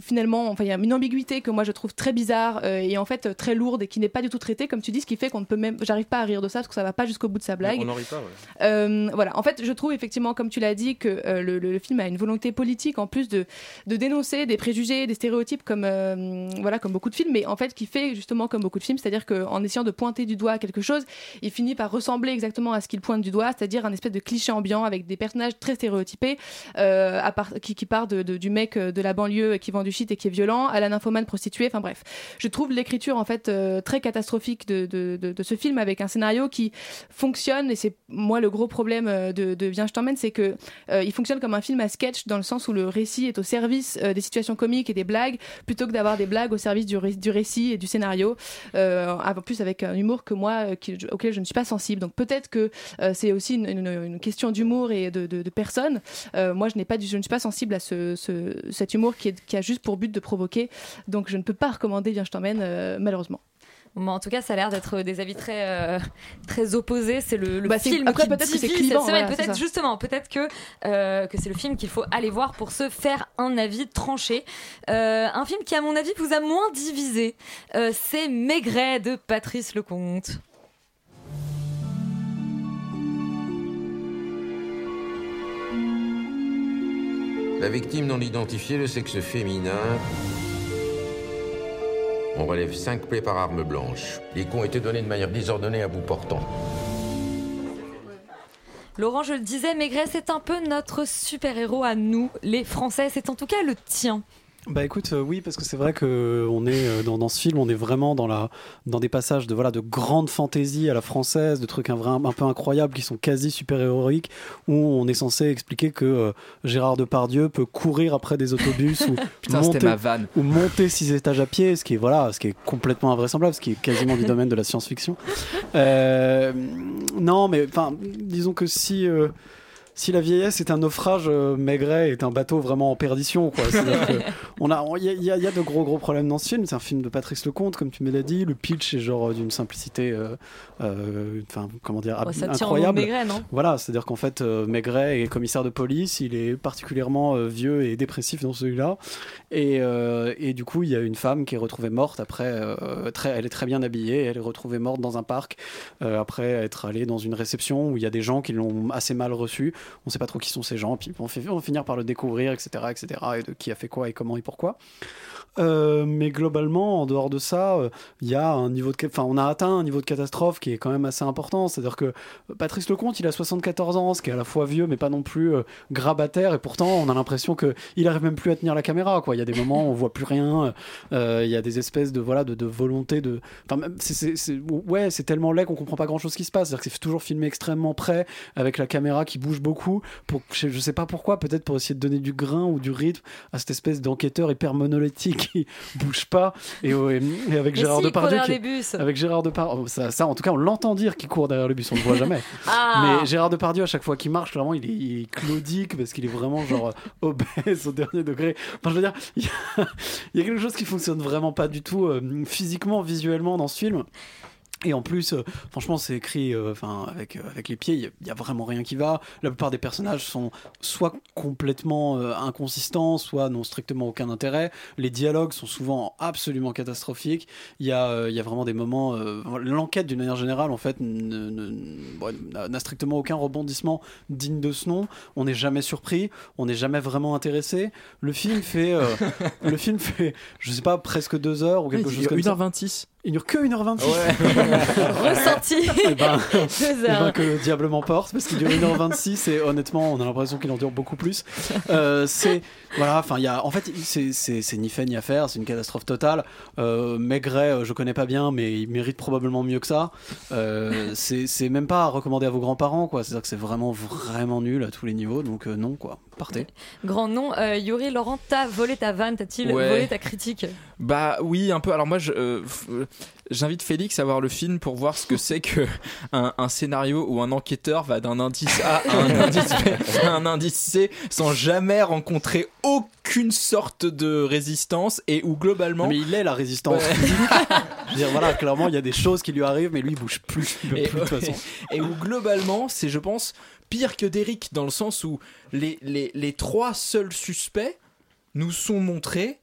finalement enfin il y a une ambiguïté que moi je trouve très bizarre euh, et en fait très lourde et qui n'est pas du tout traitée comme tu dis ce qui fait qu'on ne peut même j'arrive pas à rire de ça parce que ça va pas jusqu'au bout de sa blague. On n'en rit pas, ouais. euh, voilà, en fait, je trouve effectivement, comme tu l'as dit, que euh, le, le- film a une volonté politique en plus de, dénoncer des préjugés, des stéréotypes comme euh, voilà, comme beaucoup de films, mais en fait, qui fait justement comme beaucoup de films, c'est-à-dire qu'en essayant de pointer du doigt quelque chose, il finit par ressembler exactement à ce qu'il pointe du doigt, c'est-à-dire un espèce de cliché ambiant avec des personnages très stéréotypés, euh, qui, qui du mec euh, de la banlieue qui vend du shit et qui est violent, à la nymphomane prostituée, enfin bref. Je trouve l'écriture en fait très catastrophique de, ce film avec un scénario qui fonctionne et c'est moi le gros problème de, de Viens je t'emmène c'est que il fonctionne comme un film à sketch dans le sens où le récit est au service euh, des situations comiques et des blagues plutôt que d'avoir des blagues au service du, ré- du récit et du scénario euh, en plus avec un humour que moi euh, auquel je ne suis pas sensible. Donc peut-être que euh, c'est aussi une, question d'humour et de, personne. Moi je n'ai pas du, je ne suis pas sensible à ce, ce- cet humour qui, a juste pour but de provoquer. Donc je ne peux pas recommander Viens je t'emmène malheureusement Bon, en tout cas, ça a l'air d'être des avis très, euh, très opposés. C'est le, le Bah, film après, qui peut-être que c'est divise clivant, cette semaine. voilà, c'est peut-être justement, peut-être que, euh, que c'est le film qu'il faut aller voir pour se faire un avis tranché. Euh, un film qui, à mon avis, vous a moins divisé. Euh, c'est Maigret de Patrice Lecomte. La victime non identifiée, le sexe féminin. On relève cinq plaies par arme blanche. Les coups ont été donnés de manière désordonnée à bout portant. Laurent, je le disais, Maigret, c'est un peu notre super-héros à nous, les Français. C'est en tout cas le tien. Bah écoute, euh, oui, parce que c'est vrai que on est euh, dans, dans ce film, on est vraiment dans la dans des passages de voilà de grande fantaisie à la française, de trucs un, vrai- un peu incroyables qui sont quasi super héroïques, où on est censé expliquer que euh, Gérard Depardieu peut courir après des autobus ou *laughs* Putain, monter ma vanne. ou monter six étages à pied, ce qui est voilà, ce qui est complètement invraisemblable, ce qui est quasiment du *laughs* domaine de la science-fiction. Euh, non, mais enfin, disons que si euh, si la vieillesse est un naufrage, euh, Maigret est un bateau vraiment en perdition. quoi. *laughs* C'est-à-dire que on a, il y, a- y de gros gros problèmes dans ce film. C'est un film de Patrice Lecomte, comme tu me l'as dit. Le pitch est genre d'une simplicité, euh, euh, enfin comment dire, Oh, ça incroyable. Maigret, non? Voilà, c'est-à-dire qu'en fait, euh, Maigret est commissaire de police, il est particulièrement euh, vieux et dépressif dans celui-là. Et, euh, et du coup, il y a une femme qui est retrouvée morte après, euh, très, elle est très bien habillée, elle est retrouvée morte dans un parc euh, après être allée dans une réception où il y a des gens qui l'ont assez mal reçue. On ne sait pas trop qui sont ces gens, puis on, on va finir par le découvrir, etc., etc., et de qui a fait quoi et comment et pourquoi. Euh, mais globalement, en dehors de ça, euh, il y a un niveau de, enfin, on a atteint un niveau de catastrophe qui est quand même assez important. C'est-à-dire que euh, Patrice Lecomte, il a 74 ans, ce qui est à la fois vieux, mais pas non plus euh, grabataire, et pourtant, on a l'impression que il arrive même plus à tenir la caméra. Quoi, il y a des moments où on voit plus rien. euh, Il y a des espèces de voilà de, de volonté de, enfin, ouais, c'est tellement laid qu'on comprend pas grand-chose qui se passe. C'est-à-dire que c'est toujours filmé extrêmement près, avec la caméra qui bouge beaucoup. Pour, je, je sais pas pourquoi, peut-être pour essayer de donner du grain ou du rythme à cette espèce d'enquêteur hyper monolithique qui bouge pas. Et, ouais, et avec Gérard si, Depardieu. qui- bus. Avec Gérard Depardieu. Ça, ça, en tout cas, on l'entend dire qu'il court derrière le bus, on le voit *laughs* jamais. Ah. Mais Gérard Depardieu, à chaque fois qu'il marche, clairement, il est, il est claudique parce qu'il est vraiment genre *laughs* obèse au dernier degré. Enfin, je veux dire, *laughs* il y, a, il y a quelque chose qui fonctionne vraiment pas du tout euh, physiquement, visuellement dans ce film. Et en plus, euh, franchement, c'est écrit euh, enfin, avec, euh, avec les pieds, il y a- vraiment rien qui va. La plupart des personnages sont soit complètement inconsistants, soit n'ont strictement aucun intérêt. Les dialogues sont souvent absolument catastrophiques. Il y a, il y a vraiment des moments. L'enquête, d'une manière générale, en fait, n'a strictement aucun rebondissement digne de ce nom. On n'est jamais surpris, on n'est jamais vraiment intéressé. Le film fait, *laughs* le film fait, je sais pas, presque deux heures ou quelque chose comme ça. 1h26. Il dure que 1h26. *laughs* Ressenti. Eh ben, Deux eh ben, heures. que le diable m'emporte parce qu'il dure 1h26 et honnêtement on a l'impression qu'il en dure beaucoup plus Euh, c'est voilà enfin il y a en fait c'est ni fait ni à faire c'est une catastrophe totale euh, Maigret euh, je connais pas bien mais il mérite probablement mieux que ça euh, c'est c'est même pas à recommander à vos grands-parents quoi c'est à dire que c'est vraiment vraiment nul à tous les niveaux donc euh, non quoi partez Grand nom. Euh, Yuri, Laurent, t'as volé ta vanne, t'as-t-il Ouais. volé ta critique? Bah oui, un peu. Alors moi, je, j'invite Félix à voir le film pour voir ce que *laughs* c'est que un, un scénario où un enquêteur va d'un indice A à un *laughs* indice B à un indice C sans jamais rencontrer aucune sorte de résistance et où globalement. mais il est la résistance Ouais. *laughs* je veux dire voilà clairement il y a des choses qui lui arrivent mais lui il bouge plus il et, plus de toute façon et où globalement, c'est, je pense, pire que Derrick dans le sens où les, les, les trois seuls suspects nous sont montrés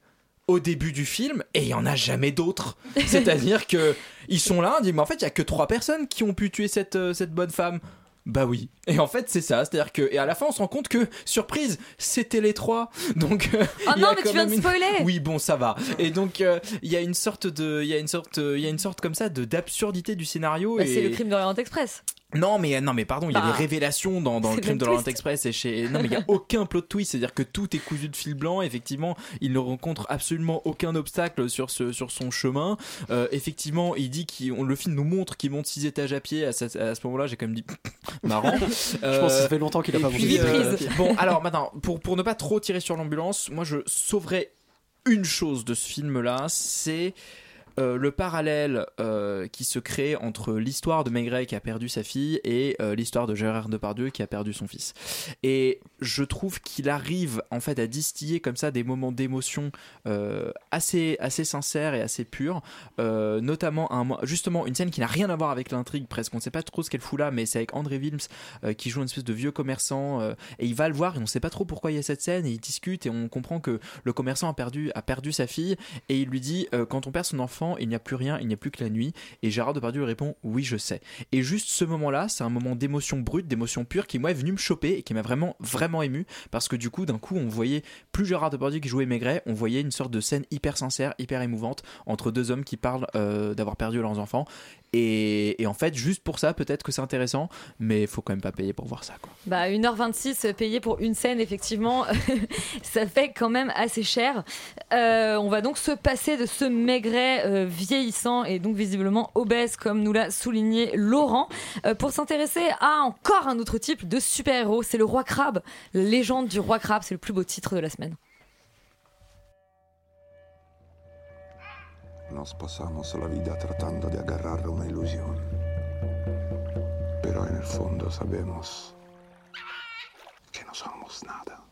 au début du film et il y en a jamais d'autres. *laughs* C'est-à-dire que ils sont là, on dit mais en fait il y a que trois personnes qui ont pu tuer cette euh, cette bonne femme. Bah oui. Et en fait c'est ça, c'est-à-dire que et à la fin on se rend compte que surprise, c'était les trois. *laughs* Donc euh, Oh non, mais tu viens de une- spoiler Oui, bon, ça va. Et donc euh, il y a une sorte de il y a une sorte euh, il y a une sorte comme ça de d'absurdité du scénario Bah, et C'est le crime d'Orient Express. Non mais non mais pardon, il y a Bah, des révélations dans, dans le crime de l'Orient. Express et chez non mais il y a *laughs* aucun plot twist, c'est-à-dire que tout est cousu de fil blanc. Effectivement, il ne rencontre absolument aucun obstacle sur ce sur son chemin. Euh, effectivement, il dit qu'il on- le film nous montre qu'il monte six étages à pied. À ce, à ce moment-là, j'ai quand même dit *laughs* marrant. *laughs* je pense que ça fait longtemps qu'il a pas monté. euh, bon, alors maintenant, pour pour ne pas trop tirer sur l'ambulance, moi je sauverais une chose de ce film-là, c'est euh, le parallèle euh, qui se crée entre l'histoire de Maigret qui a perdu sa fille et euh, l'histoire de Gérard Depardieu qui a perdu son fils. Et je trouve qu'il arrive en fait à distiller comme ça des moments d'émotion assez assez sincères et assez purs, notamment un, justement une scène qui n'a rien à voir avec l'intrigue presque. On ne sait pas trop ce qu'elle fout là, mais c'est avec André Wilms qui joue une espèce de vieux commerçant et il va le voir et on ne sait pas trop pourquoi il y a cette scène et ils discutent et on comprend que le commerçant a perdu a perdu sa fille et il lui dit quand on perd son enfant il n'y a plus rien il n'y a plus que la nuit. Et Gérard Depardieu lui répond oui je sais. Et juste ce moment là c'est un moment d'émotion brute d'émotion pure qui moi est venu me choper et qui m'a vraiment vraiment ému. Parce que du coup d'un coup on voyait plus Gérard Depardieu qui jouait Maigret on voyait une sorte de scène hyper sincère hyper émouvante entre deux hommes qui parlent euh, d'avoir perdu leurs enfants Et, en fait, juste pour ça, peut-être que c'est intéressant, mais il faut quand même pas payer pour voir ça. Quoi. Bah, 1h26 payé pour une scène, effectivement, *laughs* ça fait quand même assez cher. Euh, on va donc se passer de ce maigret euh, vieillissant et donc visiblement obèse, comme nous l'a souligné Laurent, euh, pour s'intéresser à encore un autre type de super-héros. C'est le roi crabe, légende du roi crabe. C'est le plus beau titre de la semaine. Nos pasamos la vida tratando de agarrar una ilusión. Pero en el fondo sabemos que no somos nada.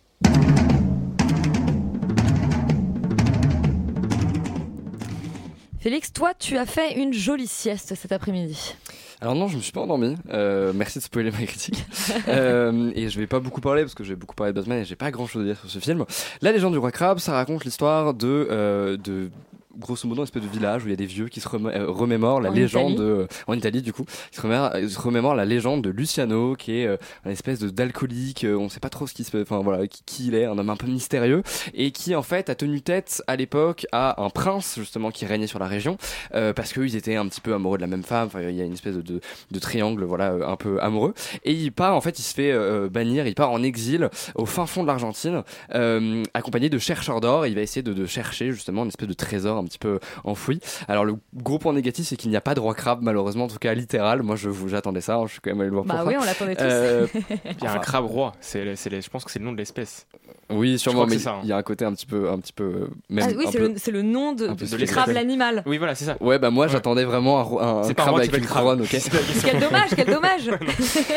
Félix, toi, tu as fait une jolie sieste cet après-midi. Alors non, je me suis pas endormi. Euh, merci de spoiler ma critique. *laughs* euh, et je vais pas beaucoup parler parce que j'ai beaucoup parlé de Batman et j'ai pas grand chose à dire sur ce film. La légende du roi crabe, ça raconte l'histoire de, euh, de grosso modo une espèce de village où il y a des vieux qui se remé- euh, remémorent la En légende Italie. de, en Italie du coup, qui se remémorent, euh, se remémorent la légende de Luciano qui est euh, un espèce de d'alcoolique, euh, on sait pas trop ce qui se enfin voilà, qui, qui il est, un homme un peu mystérieux et qui en fait a tenu tête à l'époque à un prince justement qui régnait sur la région euh, parce qu'ils étaient un petit peu amoureux de la même femme, enfin il y a une espèce de, de, de triangle voilà euh, un peu amoureux et il part en fait il se fait euh, bannir, il part en exil au fin fond de l'Argentine euh, accompagné de chercheurs d'or il va essayer de, de chercher justement une espèce de trésor un petit peu enfoui. Alors le gros point négatif c'est qu'il n'y a pas de roi crabe malheureusement en tout cas littéral. Moi je vous j'attendais ça, hein, je suis quand même allé le voir Bah pour oui, ça. on l'attendait tous. Euh, *laughs* Il y a un crabe roi, c'est, c'est, je pense que c'est le nom de l'espèce. Oui, sûrement, mais hein. il y a un côté un petit peu, un petit peu, même ah oui, un c'est peu- le, c'est le nom de, un du spécial. crabe l'animal. Oui, voilà, c'est ça. Ouais, bah moi j'attendais vraiment un, un, un un crabe avec une couronne, ok. *laughs* Quel dommage, quel dommage. *laughs*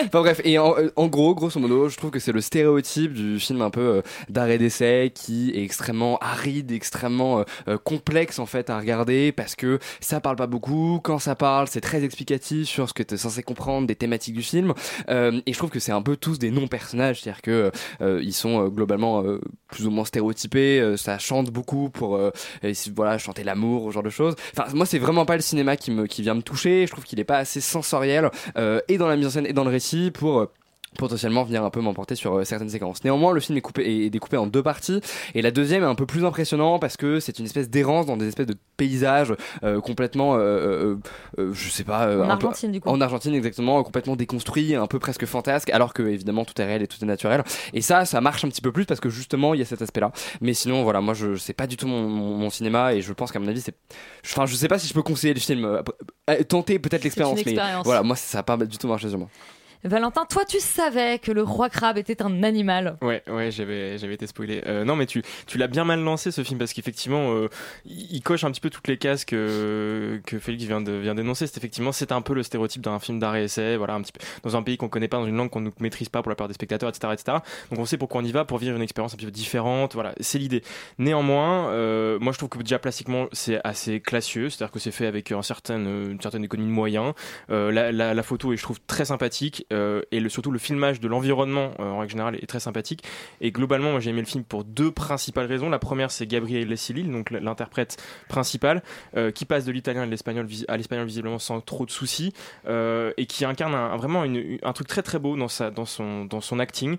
Enfin bref, et en, en gros, grosso modo, je trouve que c'est le stéréotype du film un peu euh, d'arrêt d'essai qui est extrêmement aride, extrêmement euh, euh, en fait à regarder parce que ça parle pas beaucoup. Quand ça parle, c'est très explicatif sur ce que tu es censé comprendre des thématiques du film. Euh, et je trouve que c'est un peu tous des non-personnages, c'est-à-dire que euh, ils sont euh, globalement plus ou moins stéréotypés. ça chante beaucoup pour voilà chanter l'amour, ce genre de choses. Enfin, moi, c'est vraiment pas le cinéma qui me qui vient me toucher. Je trouve qu'il est pas assez sensoriel et dans la mise en scène et dans le récit pour potentiellement venir un peu m'emporter sur euh, certaines séquences. Néanmoins, le film est, coupé, est découpé en deux parties et la deuxième est un peu plus impressionnant parce que c'est une espèce d'errance dans des espèces de paysages euh, complètement, euh, euh, euh, je sais pas, En peu- Argentine, du coup. En Argentine, exactement, complètement déconstruit, un peu presque fantasque, alors que évidemment tout est réel et tout est naturel. Et ça, ça marche un petit peu plus parce que justement il y a cet aspect-là. Mais sinon, voilà, moi je c'est pas du tout mon, mon, mon cinéma et je pense qu'à mon avis c'est, enfin je sais pas si je peux conseiller le film. Tenter peut-être l'expérience, mais voilà, moi ça a pas du tout marché sur moi. Valentin, toi, tu savais que le roi crabe était un animal. Ouais, ouais, j'avais, j'avais été spoilé. Euh, non, mais tu, tu l'as bien mal lancé ce film parce qu'effectivement, euh, il, coche un petit peu toutes les cases que, que Félix vient de vient d'énoncer. C'est effectivement, c'est un peu le stéréotype d'un film d'arrêt essai, voilà, un petit peu dans un pays qu'on connaît pas, dans une langue qu'on ne maîtrise pas pour la plupart des spectateurs, etc., etc. Donc on sait pourquoi on y va pour vivre une expérience un petit peu différente. Voilà, c'est l'idée. Néanmoins, euh, moi je trouve que déjà plastiquement c'est assez classieux, c'est-à-dire que c'est fait avec un certain, une certaine économie de moyens. Euh, la, la, la photo est, je trouve, très sympathique euh, et surtout le filmage de l'environnement euh, en règle générale est très sympathique. Et globalement, moi j'ai aimé le film pour deux principales raisons. La première, c'est Gabriel Civil, donc l'interprète principal, euh, qui passe de l'italien à l'espagnol visiblement sans trop de soucis euh, et qui incarne vraiment un truc très très beau dans son acting.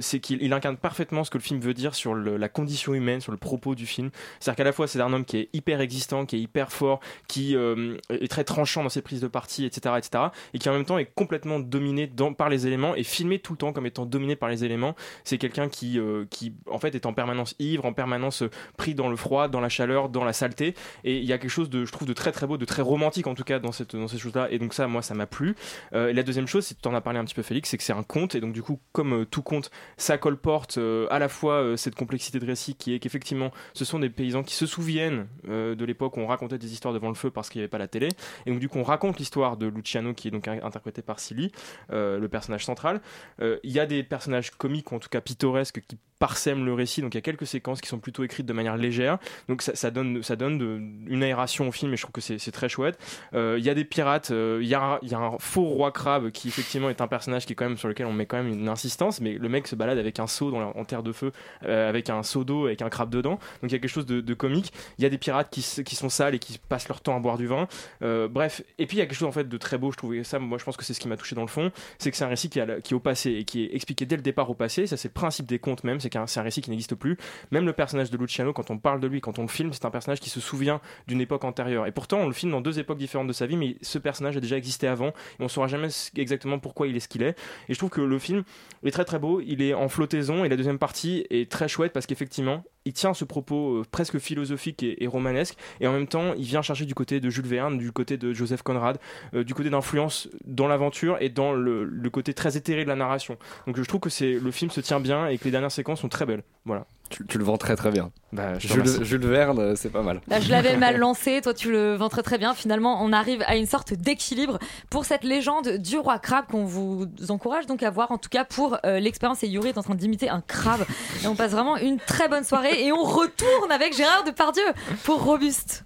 C'est qu'il il incarne parfaitement ce que le film veut dire sur la condition humaine, sur le propos du film. C'est-à-dire qu'à la fois c'est un homme qui est hyper existant, qui est hyper fort, qui est très tranchant dans ses prises de parti, etc., etc., et qui en même temps est complètement dominé par les éléments et filmé tout le temps comme étant dominé par les éléments. C'est quelqu'un qui, euh, qui en fait est en permanence ivre, en permanence euh, pris dans le froid, dans la chaleur, dans la saleté. Et il y a quelque chose de, je trouve, de très très beau, de très romantique en tout cas dans cette dans ces choses-là. Et donc ça, moi, ça m'a plu. Euh, et la deuxième chose, c'est tu en as parlé un petit peu, Félix, c'est que c'est un conte. Et donc du coup, comme tout conte, ça colporte à la fois cette complexité de récit qui est qu'effectivement, ce sont des paysans qui se souviennent de l'époque où on racontait des histoires devant le feu parce qu'il n'y avait pas la télé. Et donc du coup, on raconte l'histoire de Luciano qui est donc in- interprété par Silly, le personnage central. Euh, Il y a des personnages comiques, ou en tout cas pittoresques, qui parsèment le récit. Donc il y a quelques séquences qui sont plutôt écrites de manière légère. Donc ça, donne, ça donne une aération au film et je trouve que c'est très chouette. Euh, Il y a des pirates, euh, il y, a, un- faux roi crabe qui effectivement est un personnage qui est quand même sur lequel on met quand même une insistance, mais le mec se balade avec un seau dans la- en terre de feu, euh, avec un seau d'eau, avec un crabe dedans. Donc il y a quelque chose de, comique. Il y a des pirates qui, qui sont sales et qui passent leur temps à boire du vin. Euh, bref, et puis il y a quelque chose en fait de très beau, je trouvais ça, moi je pense que c'est ce qui m'a touché dans le fond. C'est que c'est un récit qui, est au passé et qui est expliqué dès le départ au passé. Ça, c'est le principe des contes même, c'est qu'un un récit qui n'existe plus. Même le personnage de Luciano, quand on parle de lui, quand on le filme, c'est un personnage qui se souvient d'une époque antérieure. Et pourtant, on le filme dans deux époques différentes de sa vie, mais ce personnage a déjà existé avant et on saura jamais exactement pourquoi il est ce qu'il est. Et je trouve que le film est très très beau. Il est en flottaison et la deuxième partie est très chouette parce qu'effectivement, il tient ce propos euh, presque philosophique et, romanesque et en même temps, il vient chercher du côté de Jules Verne, du côté de Joseph Conrad, euh, du côté d'influence dans l'aventure et dans le, côté très éthéré de la narration. Donc je trouve que le film se tient bien et que les dernières séquences sont très belles. Voilà. Tu, tu le vends très très bien. Bah, je Jules, Verne, euh, c'est pas mal. Là, je l'avais mal *laughs* lancé, toi tu le vends très très bien. Finalement, on arrive à une sorte d'équilibre pour cette légende du roi crabe qu'on vous encourage donc à voir, en tout cas pour euh, l'expérience. Et Yuri est en train d'imiter un crabe. Et on passe vraiment une très bonne soirée et on retourne avec Gérard Depardieu pour Robuste.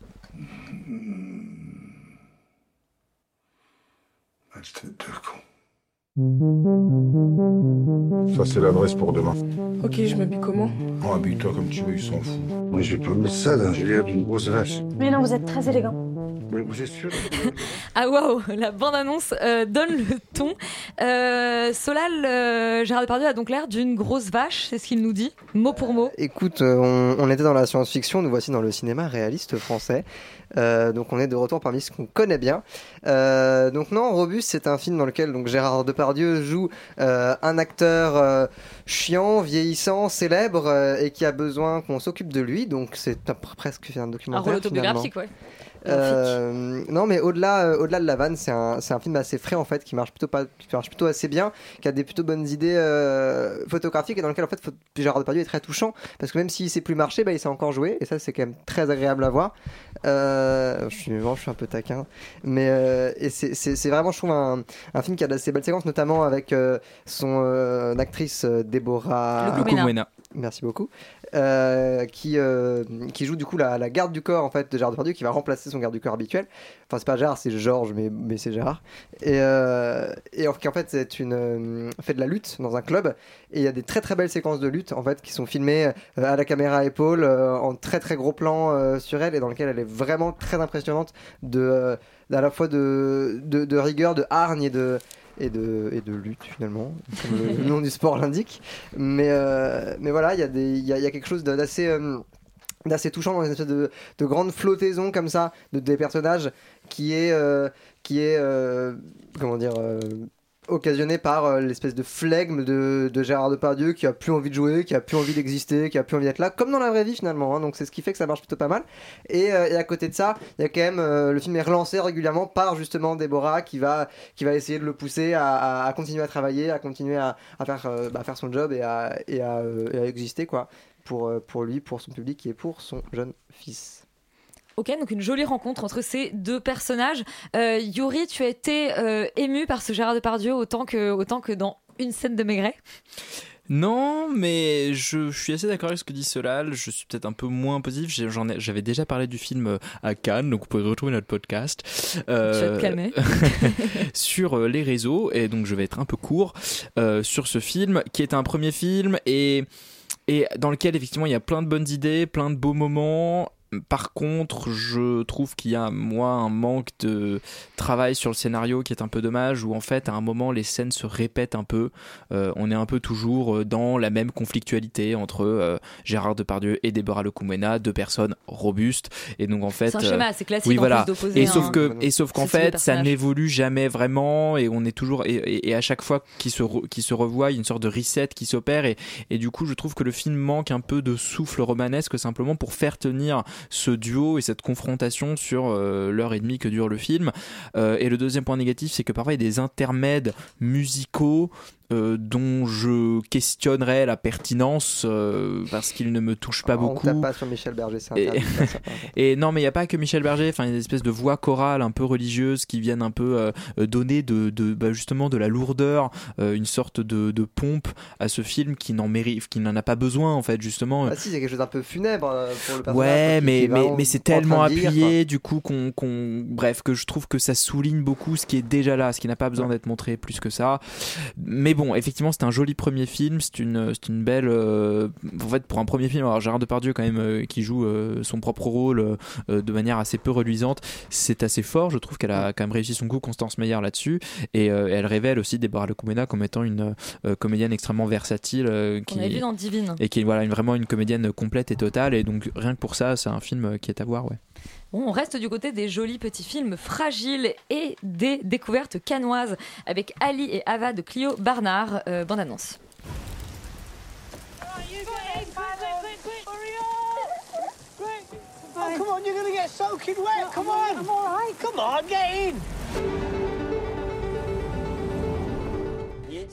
Match tête de con. Ça, c'est l'adresse pour demain. Ok, je m'habille comment? Bon, habille-toi comme tu veux, ils s'en foutent. Moi, je vais pas mettre ça, là. J'ai l'air d'une grosse vache. Mais non, vous êtes très élégant. Sûr *laughs* Ah waouh, la bande-annonce euh, donne le ton. Euh, Solal, euh, Gérard Depardieu a donc l'air d'une grosse vache, c'est ce qu'il nous dit, mot pour mot. Écoute, on, on était dans la science-fiction, nous voici dans le cinéma réaliste français. Euh, donc on est de retour parmi ce qu'on connaît bien. Euh, donc non, Robuste, c'est un film dans lequel donc Gérard Depardieu joue euh, un acteur euh, chiant, vieillissant, célèbre euh, et qui a besoin qu'on s'occupe de lui. Donc c'est un- presque un Un documentaire. rôle autobiographique, finalement. ouais. Euh, non, mais au-delà, euh, au-delà de la vanne, c'est un, c'est un film assez frais en fait, qui marche plutôt pas, qui marche plutôt assez bien, qui a des plutôt bonnes idées euh, photographiques et dans lequel en fait Gérard Depardieu est très touchant parce que même s'il sait plus marcher, bah, il sait encore jouer et ça c'est quand même très agréable à voir. Euh, je suis, vraiment, je suis un peu taquin, mais euh, et c'est, c'est, c'est vraiment je trouve un, un film qui a d'assez belles séquences, notamment avec euh, son euh, actrice Déborah. Merci beaucoup. Euh, qui, euh, qui joue du coup la, garde du corps en fait de Gérard Depardieu qui va remplacer son garde du corps habituel. Enfin c'est pas Gérard, c'est Georges mais, mais c'est Gérard. Et, euh, en, qui en fait c'est une fait de la lutte dans un club et il y a des très très belles séquences de lutte en fait qui sont filmées à la caméra à épaule en très très gros plan sur elle et dans lequel elle est vraiment très impressionnante de à la fois de, de, de rigueur, de hargne et de et de, et de lutte finalement, comme *laughs* le, nom du sport l'indique. Mais, euh, mais voilà, il y, a des- y, a, y a quelque chose d'assez euh, d'assez touchant dans une espèce de, de grande flottaison comme ça de, des personnages qui est, euh, qui est comment dire, occasionné par euh, l'espèce de flegme de, de Gérard Depardieu qui a plus envie de jouer, qui a plus envie d'exister, qui a plus envie d'être là, comme dans la vraie vie finalement. hein. donc c'est ce qui fait que ça marche plutôt pas mal. Et, euh, à côté de ça, il y a quand même euh, le film est relancé régulièrement par justement Déborah qui va qui va essayer de le pousser à, continuer à travailler, à continuer à, faire bah, faire son job et à et exister quoi pour pour lui, pour son public et pour son jeune fils. Ok, donc une jolie rencontre entre ces deux personnages. Euh, Yuri, tu as été euh, ému par ce Gérard Depardieu autant que, autant que dans une scène de Maigret? Non, mais je, je suis assez d'accord avec ce que dit Solal. Je suis peut-être un peu moins positif. J'avais déjà parlé du film euh, à Cannes, donc vous pouvez retrouver notre podcast. Euh, Tu vas te *laughs* sur euh, les réseaux, et donc je vais être un peu court euh, sur ce film, qui est un premier film et, et dans lequel effectivement il y a plein de bonnes idées, plein de beaux moments. Par contre, je trouve qu'il y a moi un manque de travail sur le scénario qui est un peu dommage, où en fait à un moment les scènes se répètent un peu. Euh, on est un peu toujours euh, dans la même conflictualité entre euh, Gérard Depardieu et Deborah Lecumena, deux personnes robustes. Et donc en fait, C'est un schéma assez classique, Oui en voilà. plus, Et un- sauf que et sauf qu'en fait ça n'évolue jamais vraiment et on est toujours et, et- et à chaque fois qu'il se re- qu'il se revoit il y a une sorte de reset qui s'opère et, et du coup je trouve que le film manque un peu de souffle romanesque simplement pour faire tenir ce duo et cette confrontation sur euh, l'heure et demie que dure le film. Euh, et le deuxième point négatif c'est que parfois il y a des intermèdes musicaux euh, dont je questionnerais la pertinence euh, parce qu'ils ne me touchent pas On beaucoup tape pas sur Michel Berger, et, ça, contre. *laughs* et non, mais il n'y a pas que Michel Berger. Enfin, il y a des espèces de voix chorales un peu religieuses qui viennent un peu euh, donner de, de bah, justement de la lourdeur, une sorte de, de pompe à ce film qui n'en mérite, qui n'en a pas besoin en fait justement. Ah si, c'est quelque chose d'un peu funèbre pour le personnage. Ouais, mais, mais, mais c'est tellement dire, appuyé, du coup, qu'on, qu'on- bref, que je trouve que ça souligne beaucoup ce qui est déjà là, ce qui n'a pas besoin d'être montré plus que ça. Mais bon, effectivement, c'est un joli premier film. C'est une, c'est une belle. euh, en fait, pour un premier film, alors Gérard Depardieu, quand même, euh, qui joue euh, son propre rôle de manière assez peu reluisante, c'est assez fort. Je trouve qu'elle a quand même réussi son coup, Constance Meyer, là-dessus. Et elle révèle aussi Deborah Lecumena comme étant une comédienne extrêmement versatile. qui avait vu dans Divine. Et qui est voilà, une, vraiment une comédienne complète et totale. Et donc, rien que pour ça, c'est un film qui est à voir, ouais. On reste du côté des jolis petits films fragiles et des découvertes canoises avec Ali et Ava de Clio Barnard. Euh, bande annonce. Oh, come on, you're gonna get soaking wet. Come on. I'm all right. Come on, get in.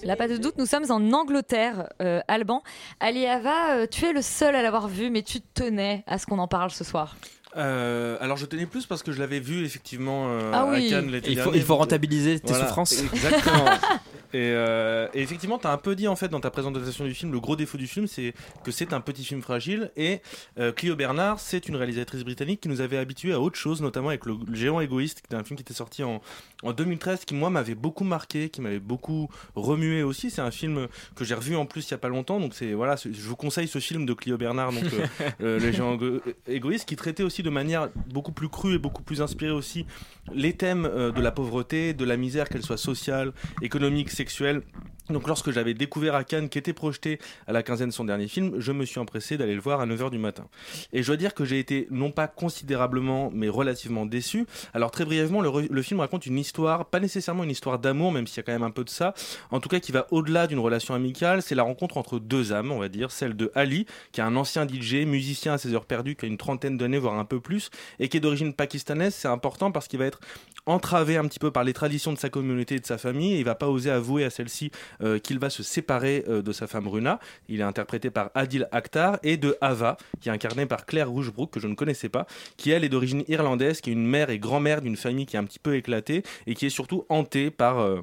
Là, pas de doute, nous sommes en Angleterre, euh, Alban. Ali et Ava, euh, tu es le seul à l'avoir vu, mais tu tenais à ce qu'on en parle ce soir. Euh, alors je tenais plus parce que je l'avais vu effectivement euh, Ah à oui. Cannes l'été Il faut- dernier. il faut rentabiliser tes souffrances. Exactement. *laughs* et, euh, et effectivement, tu as un peu dit en fait dans ta présentation du film, le gros défaut du film, c'est que c'est un petit film fragile. Et euh, Clio Bernard, c'est une réalisatrice britannique qui nous avait habitués à autre chose, notamment avec le, le Géant égoïste, qui était un film qui était sorti en, en 2013, qui moi m'avait beaucoup marqué, qui m'avait beaucoup remué aussi. C'est un film que j'ai revu en plus il y a pas longtemps, donc c'est voilà, je vous conseille ce film de Clio Bernard, donc euh, *laughs* euh, le Géant égo- égoïste, qui traitait aussi de manière beaucoup plus crue et beaucoup plus inspirée aussi les thèmes euh, de la pauvreté, de la misère, qu'elle soit sociale, économique, sexuelle. Donc lorsque j'avais découvert à Cannes qui était projeté à la quinzaine son dernier film, je me suis empressé d'aller le voir à 9h du matin. Et je dois dire que j'ai été non pas considérablement mais relativement déçu. Alors très brièvement, le, le film raconte une histoire, pas nécessairement une histoire d'amour, même s'il y a quand même un peu de ça, en tout cas qui va au-delà d'une relation amicale, c'est la rencontre entre deux âmes, on va dire, celle de Ali, qui est un ancien DJ, musicien à ses heures perdues, qui a une trentaine d'années, voire un peu plus, et qui est d'origine pakistanaise. C'est important parce qu'il va être entravé un petit peu par les traditions de sa communauté et de sa famille, et il va pas oser avouer à celle-ci qu'il va se séparer euh, de sa femme Runa. Il est interprété par Adil Akhtar et de Ava, qui est incarnée par Claire Rougebrook, que je ne connaissais pas, qui elle est d'origine irlandaise, qui est une mère et grand-mère d'une famille qui est un petit peu éclatée et qui est surtout hantée par euh,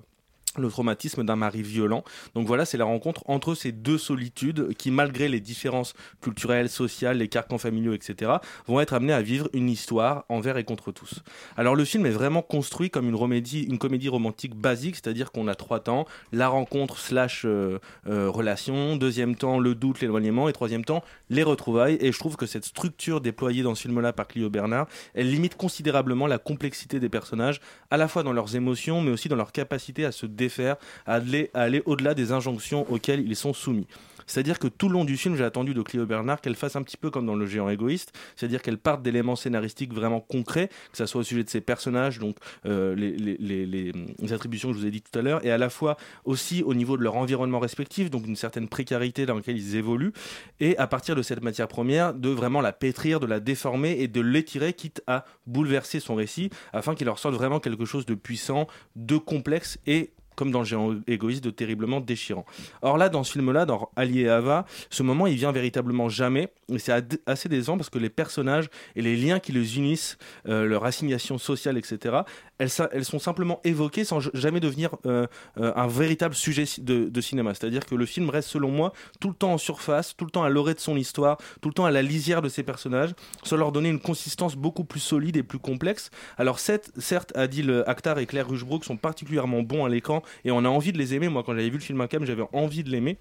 le traumatisme d'un mari violent. Donc voilà, c'est la rencontre entre ces deux solitudes qui, malgré les différences culturelles, sociales, les carcans familiaux, etc., vont être amenés à vivre une histoire envers et contre tous. Alors le film est vraiment construit comme une, comédie, romantique basique, c'est-à-dire qu'on a trois temps, la rencontre slash euh, euh, relation, deuxième temps le doute, l'éloignement, et troisième temps les retrouvailles. Et je trouve que cette structure déployée dans ce film-là par Clio Bernard, elle limite considérablement la complexité des personnages, à la fois dans leurs émotions, mais aussi dans leur capacité à se défaire, à aller, au-delà des injonctions auxquelles ils sont soumis. C'est-à-dire que tout le long du film, j'ai attendu de Clio Bernard qu'elle fasse un petit peu comme dans Le Géant égoïste, c'est-à-dire qu'elle parte d'éléments scénaristiques vraiment concrets, que ce soit au sujet de ses personnages, donc euh, les attributions que je vous ai dit tout à l'heure, et à la fois aussi au niveau de leur environnement respectif, donc une certaine précarité dans laquelle ils évoluent, et à partir de cette matière première, de vraiment la pétrir, de la déformer et de l'étirer, quitte à bouleverser son récit, afin qu'il leur sorte vraiment quelque chose de puissant, de complexe et comme dans le géant égoïste, de terriblement déchirant. Or là, dans ce film-là, dans Ali et Ava, ce moment, il vient véritablement jamais, et c'est assez décevant parce que les personnages et les liens qui les unissent, euh, leur assignation sociale, etc., elles, elles sont simplement évoquées sans jamais devenir euh, euh, un véritable sujet de, cinéma. C'est-à-dire que le film reste, selon moi, tout le temps en surface, tout le temps à l'orée de son histoire, tout le temps à la lisière de ses personnages, sans leur donner une consistance beaucoup plus solide et plus complexe. Alors certes, certes Adil Akhtar et Claire Rugebrook sont particulièrement bons à l'écran et on a envie de les aimer. Moi, quand j'avais vu le film à Cam, j'avais envie de l'aimer.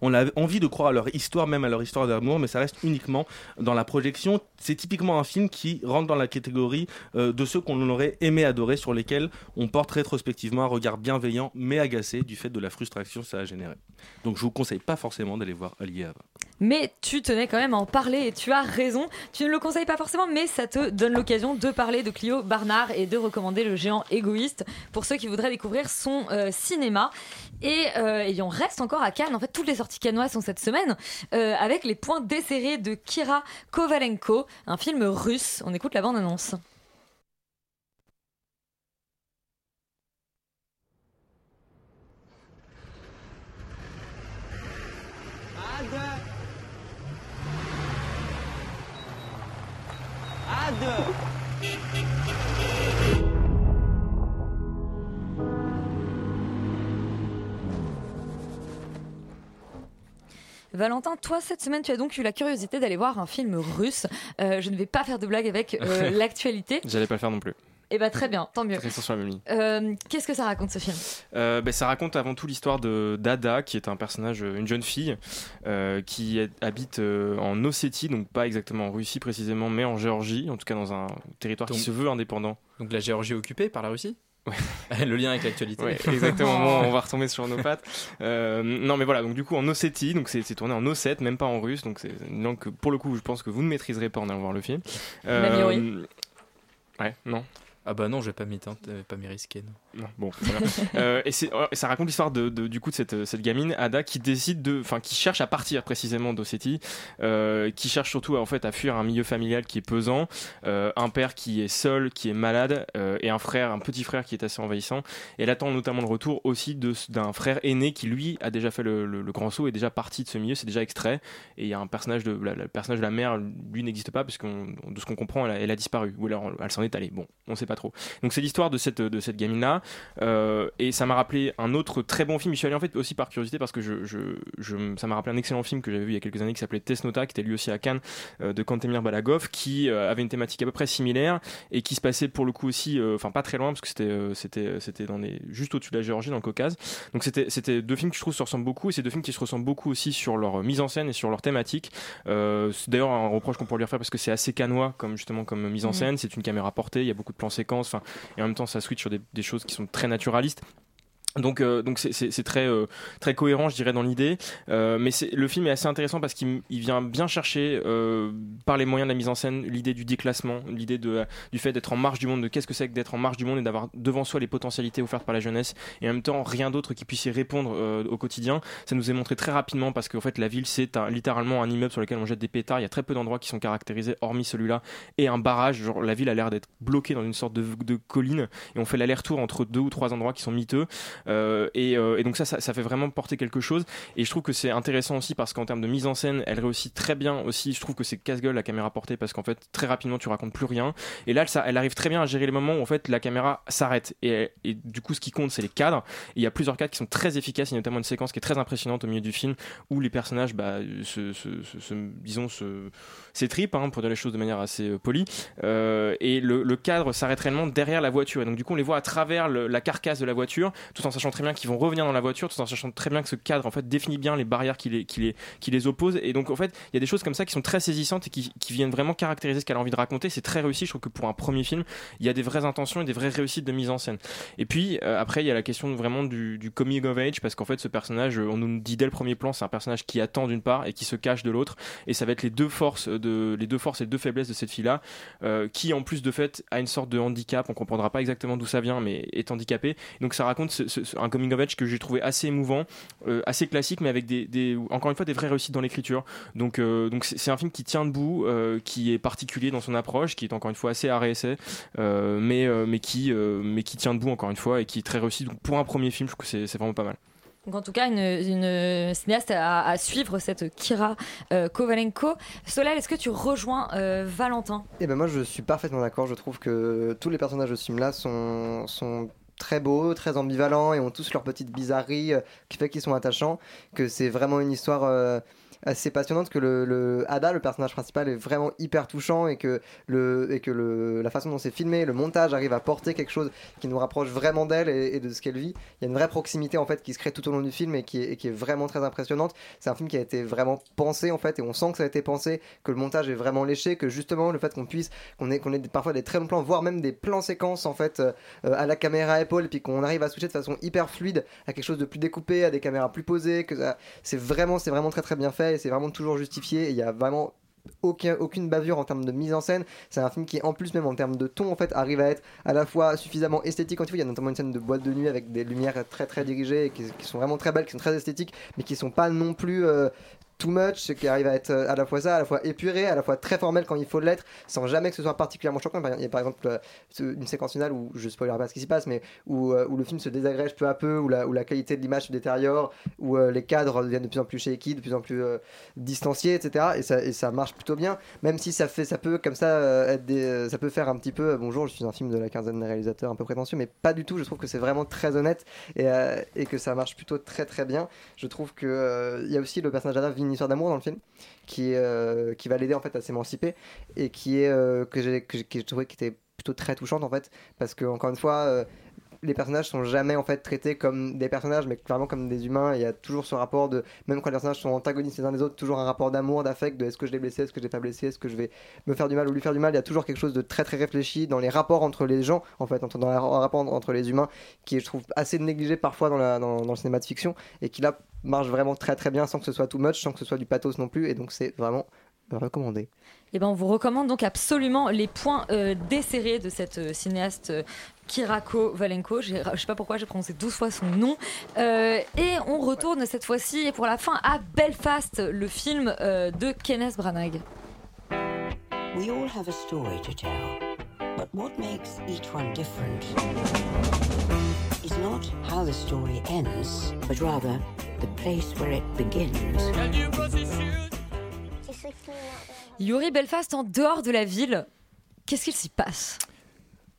On a envie de croire à leur histoire, même à leur histoire d'amour, mais ça reste uniquement dans la projection. C'est typiquement un film qui rentre dans la catégorie euh, de ceux qu'on aurait aimé adorer, sur lesquels on porte rétrospectivement un regard bienveillant, mais agacé du fait de la frustration que ça a généré. Donc je vous conseille pas forcément d'aller voir Ali et Ava. Mais tu tenais quand même à en parler et tu as raison. Tu ne le conseilles pas forcément, mais ça te donne l'occasion de parler de Clio Barnard et de recommander Le Géant Égoïste pour ceux qui voudraient découvrir son euh, cinéma. Et, euh, et reste encore à Cannes. En fait, toutes les sorties cannoises sont cette semaine euh, avec les points desserrés de Kira Kovalenko, un film russe. On écoute la bande-annonce. Deux. Valentin, toi, cette semaine, tu as donc eu la curiosité d'aller voir un film russe. Euh, je ne vais pas faire de blague avec euh, *laughs* l'actualité. J'allais pas le faire non plus. Eh bah très bien, tant mieux. Restons sur la même ligne. Euh, Qu'est-ce que ça raconte ce film Euh, ben, ça raconte avant tout l'histoire de d'Ada, qui est un personnage, euh, une jeune fille, euh, qui est- habite euh, en Ossétie, donc pas exactement en Russie précisément, mais en Géorgie, en tout cas dans un territoire Donc- qui se veut indépendant. Donc la Géorgie occupée par la Russie? *laughs* Le lien avec l'actualité. Ouais, exactement. Bon, *laughs* on va retomber sur nos pattes. Euh, non, mais voilà. Donc du coup, en Ossétie, donc c'est c'est tourné en Ossète, même pas en russe. Donc c'est une langue que, pour le coup, je pense que vous ne maîtriserez pas en allant voir le film. Euh, Même Yuri? Ouais, non. Ah bah non, je vais pas m'y tenter- euh, pas m'y risquer. non. Non, bon, voilà. *laughs* Euh, et, et ça raconte l'histoire de, de- du coup de cette, cette gamine Ada qui décide de, enfin, qui cherche à partir précisément d'Ossétie, euh, qui cherche surtout à, en fait à fuir un milieu familial qui est pesant, euh, un père qui est seul, qui est malade, et un frère, un petit frère qui est assez envahissant. Et elle attend notamment le retour aussi d'un frère aîné qui lui a déjà fait le, le- le grand saut, est déjà parti de ce milieu, c'est déjà extrait. Et il y a un personnage de, la- le personnage de la mère, lui n'existe pas puisque de ce qu'on comprend, elle a, elle a disparu ou alors elle s'en est allée. Bon, on sait pas trop. Donc c'est l'histoire de cette de cette gamine là. Euh, et ça m'a rappelé un autre très bon film. Je suis allé en fait aussi par curiosité parce que je, je, je- ça m'a rappelé un excellent film que j'avais vu il y a quelques années qui s'appelait Test Nota, qui était lui aussi à Cannes, euh, de Kantemir Balagov, qui euh, avait une thématique à peu près similaire et qui se passait pour le coup aussi, enfin pas très loin parce que c'était c'était c'était dans les juste au-dessus de la Géorgie, dans le Caucase. Donc c'était c'était deux films qui je trouve se ressemblent beaucoup et c'est deux films qui se ressemblent beaucoup aussi sur leur mise en scène et sur leur thématique. C'est d'ailleurs un reproche qu'on pourrait lui faire parce que c'est assez canois comme justement comme mise en Mhm. scène. C'est une caméra portée, il y a beaucoup de plans séquences, enfin et en même temps ça switch sur des, des choses qui sont très naturalistes. Donc, euh, donc c'est- très euh, très cohérent, je dirais, dans l'idée. Euh, mais le film est assez intéressant parce qu'il il vient bien chercher, euh, par les moyens de la mise en scène, l'idée du déclassement, l'idée de du fait d'être en marge du monde, de qu'est-ce que c'est que d'être en marge du monde et d'avoir devant soi les potentialités offertes par la jeunesse et en même temps rien d'autre qui puisse y répondre euh, au quotidien. Ça nous est montré très rapidement parce qu'en fait la ville c'est littéralement un immeuble sur lequel on jette des pétards. Il y a très peu d'endroits qui sont caractérisés, hormis celui-là, et un barrage. Genre la ville a l'air d'être bloquée dans une sorte de, de colline et on fait l'aller-retour entre deux ou trois endroits qui sont miteux. Euh, et, euh, et donc ça, ça, fait vraiment porter quelque chose. Et je trouve que c'est intéressant aussi parce qu'en termes de mise en scène, elle réussit très bien aussi. Je trouve que c'est casse-gueule la caméra portée parce qu'en fait très rapidement tu racontes plus rien. Et là, ça, elle arrive très bien à gérer les moments où en fait la caméra s'arrête. Et, et du coup, ce qui compte, c'est les cadres. Et il y a plusieurs cadres qui sont très efficaces. A notamment une séquence qui est très impressionnante au milieu du film où les personnages, bah, se, se- disons, se s'étripent, hein, pour dire les choses de manière assez euh, polie. Et le, cadre s'arrête réellement derrière la voiture. Et donc du coup, on les voit à travers la carcasse de la voiture, tout en sachant très bien qu'ils vont revenir dans la voiture, tout en sachant très bien que ce cadre en fait définit bien les barrières qui les, qui les, qui les opposent. Et donc en fait, il y a des choses comme ça qui sont très saisissantes et qui, qui viennent vraiment caractériser ce qu'elle a envie de raconter. C'est très réussi. Je trouve que pour un premier film, il y a des vraies intentions et des vraies réussites de mise en scène. Et puis euh, après, il y a la question vraiment du, du coming of age parce qu'en fait, ce personnage, euh, on nous dit dès le premier plan, c'est un personnage qui attend d'une part et qui se cache de l'autre. Et ça va être les deux forces de les deux forces et deux faiblesses de cette fille-là, euh, qui en plus de fait a une sorte de handicap. On comprendra pas exactement d'où ça vient, mais est handicapée. Donc ça raconte ce- un coming of age que j'ai trouvé assez émouvant, euh, assez classique, mais avec des, des- encore une fois des vraies réussites dans l'écriture. Donc euh, donc c'est un film qui tient debout, euh, qui est particulier dans son approche, qui est encore une fois assez arrêt euh, mais euh, mais qui euh, mais qui tient debout encore une fois et qui est très réussi. Donc pour un premier film, je trouve que c'est vraiment pas mal. Donc en tout cas, une, une cinéaste à, à suivre, cette Kira euh, Kovalenko. Solal, est-ce que tu rejoins euh, Valentin? Et ben moi je suis parfaitement d'accord, je trouve que tous les personnages de ce film là sont, sont très beaux, très ambivalents et ont tous leur petite bizarrerie euh, qui fait qu'ils sont attachants, que c'est vraiment une histoire euh, assez passionnante, que le, Ada, le personnage principal, est vraiment hyper touchant et que, le, et que le, la façon dont c'est filmé, le montage arrive à porter quelque chose qui nous rapproche vraiment d'elle et, de ce qu'elle vit. Il y a une vraie proximité en fait qui se crée tout au long du film et qui est, qui est vraiment très impressionnante. C'est un film qui a été vraiment pensé en fait et on sent que ça a été pensé, que le montage est vraiment léché, que justement le fait qu'on puisse, qu'on ait, qu'on ait parfois des très longs plans, voire même des plans séquences en fait euh, euh, à la caméra épaule, et puis qu'on arrive à switcher de façon hyper fluide à quelque chose de plus découpé, à des caméras plus posées, que c'est vraiment, c'est vraiment très très bien fait c'est vraiment toujours justifié. Il y a vraiment aucun, aucune bavure en termes de mise en scène. C'est un film qui, en plus, même en termes de ton, en fait, arrive à être à la fois suffisamment esthétique quand il y a notamment une scène de boîte de nuit avec des lumières très très dirigées qui sont vraiment très belles, qui sont très esthétiques, mais qui sont pas non plus. euh, too much, ce qui arrive à être euh, à la fois ça, à la fois épuré, à la fois très formel quand il faut l'être, sans jamais que ce soit particulièrement choquant. Il y a par exemple euh, une séquence finale où je spoilerai pas ce qui s'y passe, mais où, euh, le film se désagrège peu à peu, où la, qualité de l'image se détériore, où les cadres deviennent de plus en plus shaky, de plus en plus euh, distanciés, etc. Et ça, marche plutôt bien, même si ça fait, ça peut comme ça être des, ça peut faire un petit peu, bonjour, je suis un film de la quinzaine des réalisateurs un peu prétentieux, mais pas du tout. Je trouve que c'est vraiment très honnête et, que ça marche plutôt très très bien. Je trouve que il y a aussi le personnage d'Ada vit histoire d'amour dans le film qui, euh, qui va l'aider en fait à s'émanciper et qui est euh, que j'ai que j'ai que j'ai trouvé qui était plutôt très touchante en fait, parce que encore une fois, euh, les personnages sont jamais en fait traités comme des personnages, mais clairement comme des humains. Il y a toujours ce rapport de, même quand les personnages sont antagonistes les uns des autres, toujours un rapport d'amour, d'affect, de est-ce que je l'ai blessé, est-ce que je l'ai pas blessé, est-ce que je vais me faire du mal ou lui faire du mal. Il y a toujours quelque chose de très très réfléchi dans les rapports entre les gens, en fait, entre- dans les rapports entre les humains, qui est, je trouve assez négligé parfois dans, le cinéma de fiction, et qui là marche vraiment très très bien sans que ce soit too much, sans que ce soit du pathos non plus, et donc c'est vraiment recommandé. Et ben, on vous recommande donc absolument les points euh, desserrés de cette euh, cinéaste euh, Kirako Valenko. Je sais pas pourquoi j'ai prononcé 12 fois son nom. Euh, et on retourne cette fois-ci pour la fin à Belfast, le film euh, de Kenneth Branagh. We all have a story to tell, but what makes each one different is not how the story ends, but rather the place where it begins. Yuri Belfast en dehors de la ville. Qu'est-ce qu'il s'y passe?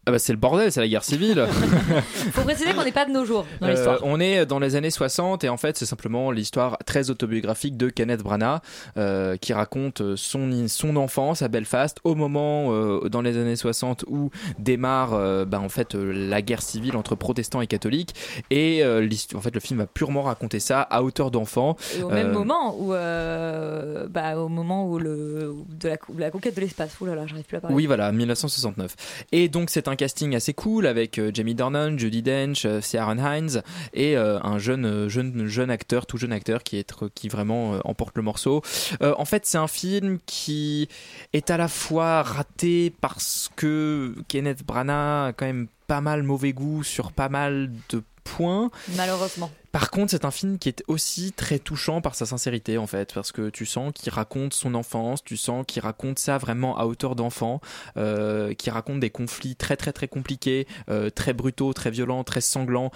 Ah bah c'est le bordel, c'est la guerre civile. *laughs* Faut préciser qu'on n'est pas de nos jours dans Euh, l'histoire. on est dans les années 60 et en fait c'est simplement l'histoire très autobiographique de Kenneth Branagh euh, qui raconte son, son enfance à Belfast au moment euh, dans les années 60 où démarre euh, bah, en fait euh, la guerre civile entre protestants et catholiques et euh, en fait le film va purement raconter ça à hauteur d'enfant. Et au même moment où, euh, bah, au moment où le de la, la conquête de l'espace. Ouh là là, j'arrive plus à parler. Oui, voilà, 1969. Et donc, c'est un casting assez cool avec euh, Jamie Dornan, Judy Dench, euh, Ciaran Hines et euh, un jeune, jeune, jeune acteur, tout jeune acteur qui, est, qui vraiment emporte le morceau. En fait, c'est un film qui est à la fois raté parce que Kenneth Branagh a quand même pas mal mauvais goût sur pas mal de points. Malheureusement. Par contre, c'est un film qui est aussi très touchant par sa sincérité, en fait, parce que tu sens qu'il raconte son enfance, tu sens qu'il raconte ça vraiment à hauteur d'enfant, euh, qui raconte des conflits très très très compliqués, euh, très brutaux, très violents, très sanglants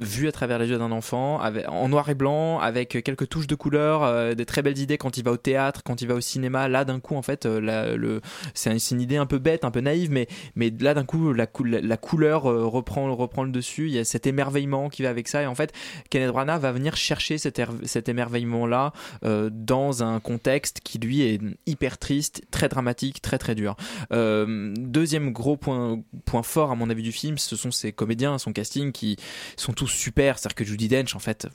vu à travers les yeux d'un enfant, en noir et blanc, avec quelques touches de couleur, euh, des très belles idées quand il va au théâtre, quand il va au cinéma. Là, d'un coup, en fait, euh, c'est un- c'est une idée un peu bête, un peu naïve, mais, là, d'un coup, la, cou- la, la couleur euh, reprend, le dessus. Il y a cet émerveillement qui va avec ça. Et en fait, Kenneth Branagh va venir chercher cet, er- émerveillement-là dans un contexte qui, lui, est hyper triste, très dramatique, très très dur. Deuxième gros point fort, à mon avis, du film, ce sont ses comédiens, son casting, qui sont tous super. C'est-à-dire que Judy Dench, en fait,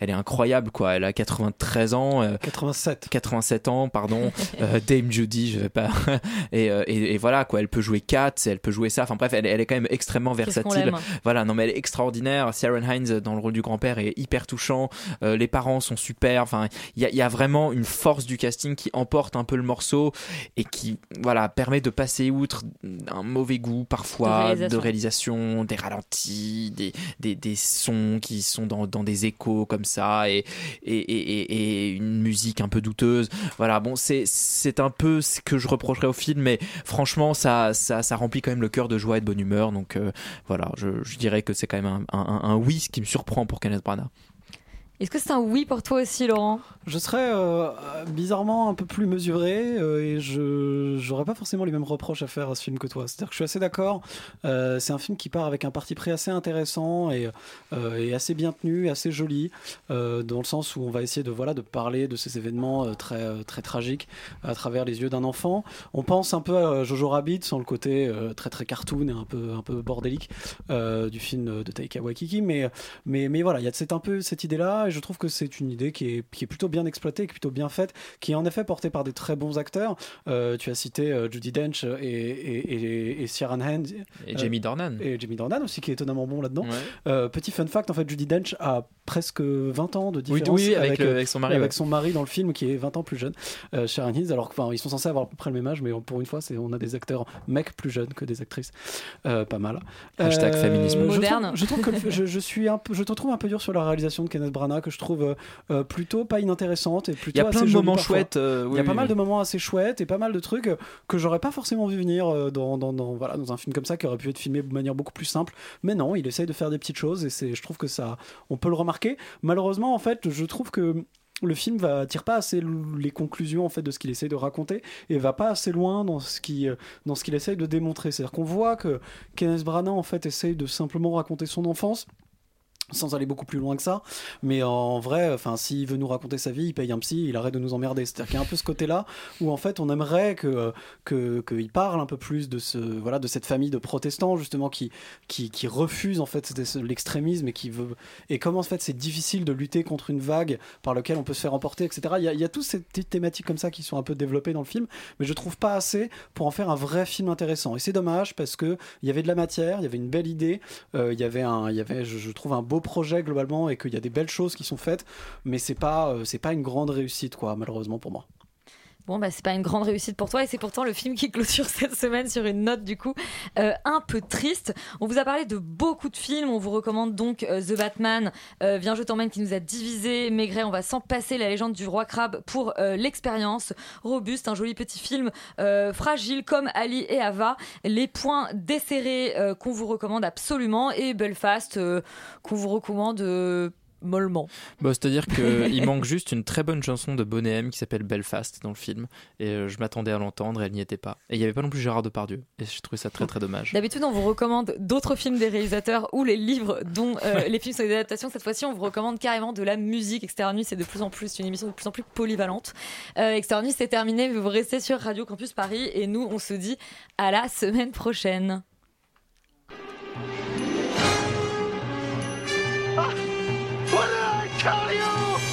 elle est incroyable, quoi. Elle a 93 ans. euh, 87. 87 ans, pardon. *laughs* Euh, Dame Judy, je vais pas. *laughs* et, euh, et, et voilà, quoi. Elle peut jouer Kat, elle peut jouer ça. Enfin bref, elle, elle est quand même extrêmement versatile. Voilà, non mais elle est extraordinaire. Sharon Hines dans le rôle du grand-père est hyper touchant. Euh, les parents sont super. Enfin, il y a, il y a vraiment une force du casting qui emporte un peu le morceau et qui, voilà, permet de passer outre un mauvais goût parfois De de réalisation. réalisation, des ralentis, des, des, des sons qui sont dans, dans des échos comme ça et, et, une musique un peu douteuse. Voilà, bon, c'est, un peu ce que je reprocherais au film, mais franchement, ça, ça, ça remplit quand même le cœur de joie et de bonne humeur. Donc euh, voilà, je, je dirais que c'est quand même un, un, un oui, ce qui me surprend pour Kenneth Branagh. Est-ce que c'est un oui pour toi aussi, Laurent? Je serais euh, bizarrement un peu plus mesuré euh, et je j'aurais pas forcément les mêmes reproches à faire à ce film que toi. C'est-à-dire que je suis assez d'accord. euh, c'est un film qui part avec un parti pris assez intéressant et, assez bien tenu, assez joli, dans le sens où on va essayer de voilà de parler de ces événements très très tragiques à travers les yeux d'un enfant. On pense un peu à Jojo Rabbit sans le côté très très cartoon et un peu un peu bordélique du film de Taika Waititi, mais mais mais voilà, il y a c'est un peu cette idée-là et je trouve que c'est une idée qui est, qui est plutôt bien exploitée, qui est plutôt bien faite, qui est en effet portée par des très bons acteurs. Euh, tu as cité euh, Judy Dench et, et, et, et Ciaran Hand. Et Jamie Dornan. Et Jamie Dornan aussi, qui est étonnamment bon là-dedans. Ouais. Euh, petit fun fact, en fait, Judy Dench a presque 20 ans de différence oui, avec le- euh, avec son mari, avec ouais. son mari dans le film, qui est 20 ans plus jeune, euh, Sharon Hines, alors qu'ils sont censés avoir à peu près le même âge, mais pour une fois, on a des acteurs mecs plus jeunes que des actrices. Euh, pas mal. Hashtag féminisme. je Moderne. trouve- Je trouve, que le- je, je suis un peu, je te trouve un peu dur sur la réalisation de Kenneth Branagh, que je trouve euh, euh, plutôt pas inintéressante et plutôt Il y a plein de moments parfois. chouettes, euh, Il y a pas oui, mal oui. de moments assez chouettes et pas mal de trucs que j'aurais pas forcément vu venir dans, dans, dans, voilà, dans un film comme ça qui aurait pu être filmé de manière beaucoup plus simple. Mais non, il essaye de faire des petites choses et c'est, je trouve que ça, on peut le remarquer. Malheureusement, en fait, je trouve que le film va tire pas assez les conclusions en fait de ce qu'il essaye de raconter et va pas assez loin dans ce qui dans ce qu'il essaye de démontrer. C'est-à-dire qu'on voit que Kenneth Branagh en fait essaye de simplement raconter son enfance sans aller beaucoup plus loin que ça. Mais en vrai, enfin, s'il veut nous raconter sa vie, il paye un psy, il arrête de nous emmerder. C'est-à-dire qu'il y a un peu ce côté-là où en fait, on aimerait que que qu'il parle un peu plus de ce voilà de cette famille de protestants justement qui qui, qui refuse en fait l'extrémisme et qui veut et comment en fait c'est difficile de lutter contre une vague par laquelle on peut se faire emporter, etc. Il y a, il toutes ces petites thématiques comme ça qui sont un peu développées dans le film, mais je trouve pas assez pour en faire un vrai film intéressant. Et c'est dommage parce que il y avait de la matière, il y avait une belle idée, euh, il y avait un, il y avait, je trouve un beau projet globalement et qu'il y a des belles choses qui sont faites, mais c'est pas, euh, c'est pas une grande réussite quoi, malheureusement pour moi. Bon, bah, c'est pas une grande réussite pour toi et c'est pourtant le film qui clôture cette semaine sur une note du coup euh, un peu triste. On vous a parlé de beaucoup de films. On vous recommande donc euh, The Batman, euh, Viens je t'emmène qui nous a divisé. Maigret, on va s'en passer la légende du roi crabe pour l'expérience. Robuste, un joli petit film fragile comme Ali et Ava. Les points desserrés qu'on vous recommande absolument et Belfast qu'on vous recommande mollement. Bah, C'est-à-dire qu'il *laughs* manque juste une très bonne chanson de Bonnet M qui s'appelle Belfast dans le film. Et euh, je m'attendais à l'entendre, elle n'y était pas. Et il n'y avait pas non plus Gérard Depardieu. Et je trouvais ça très très dommage. D'habitude, on vous recommande d'autres films des réalisateurs ou les livres dont euh, les films sont des adaptations. Cette fois-ci, on vous recommande carrément de la musique. Extérieur Nuit, c'est de plus en plus une émission de plus en plus polyvalente. Euh, Nuit, c'est terminé. Vous restez sur Radio Campus Paris et nous, on se dit à la semaine prochaine. kill you!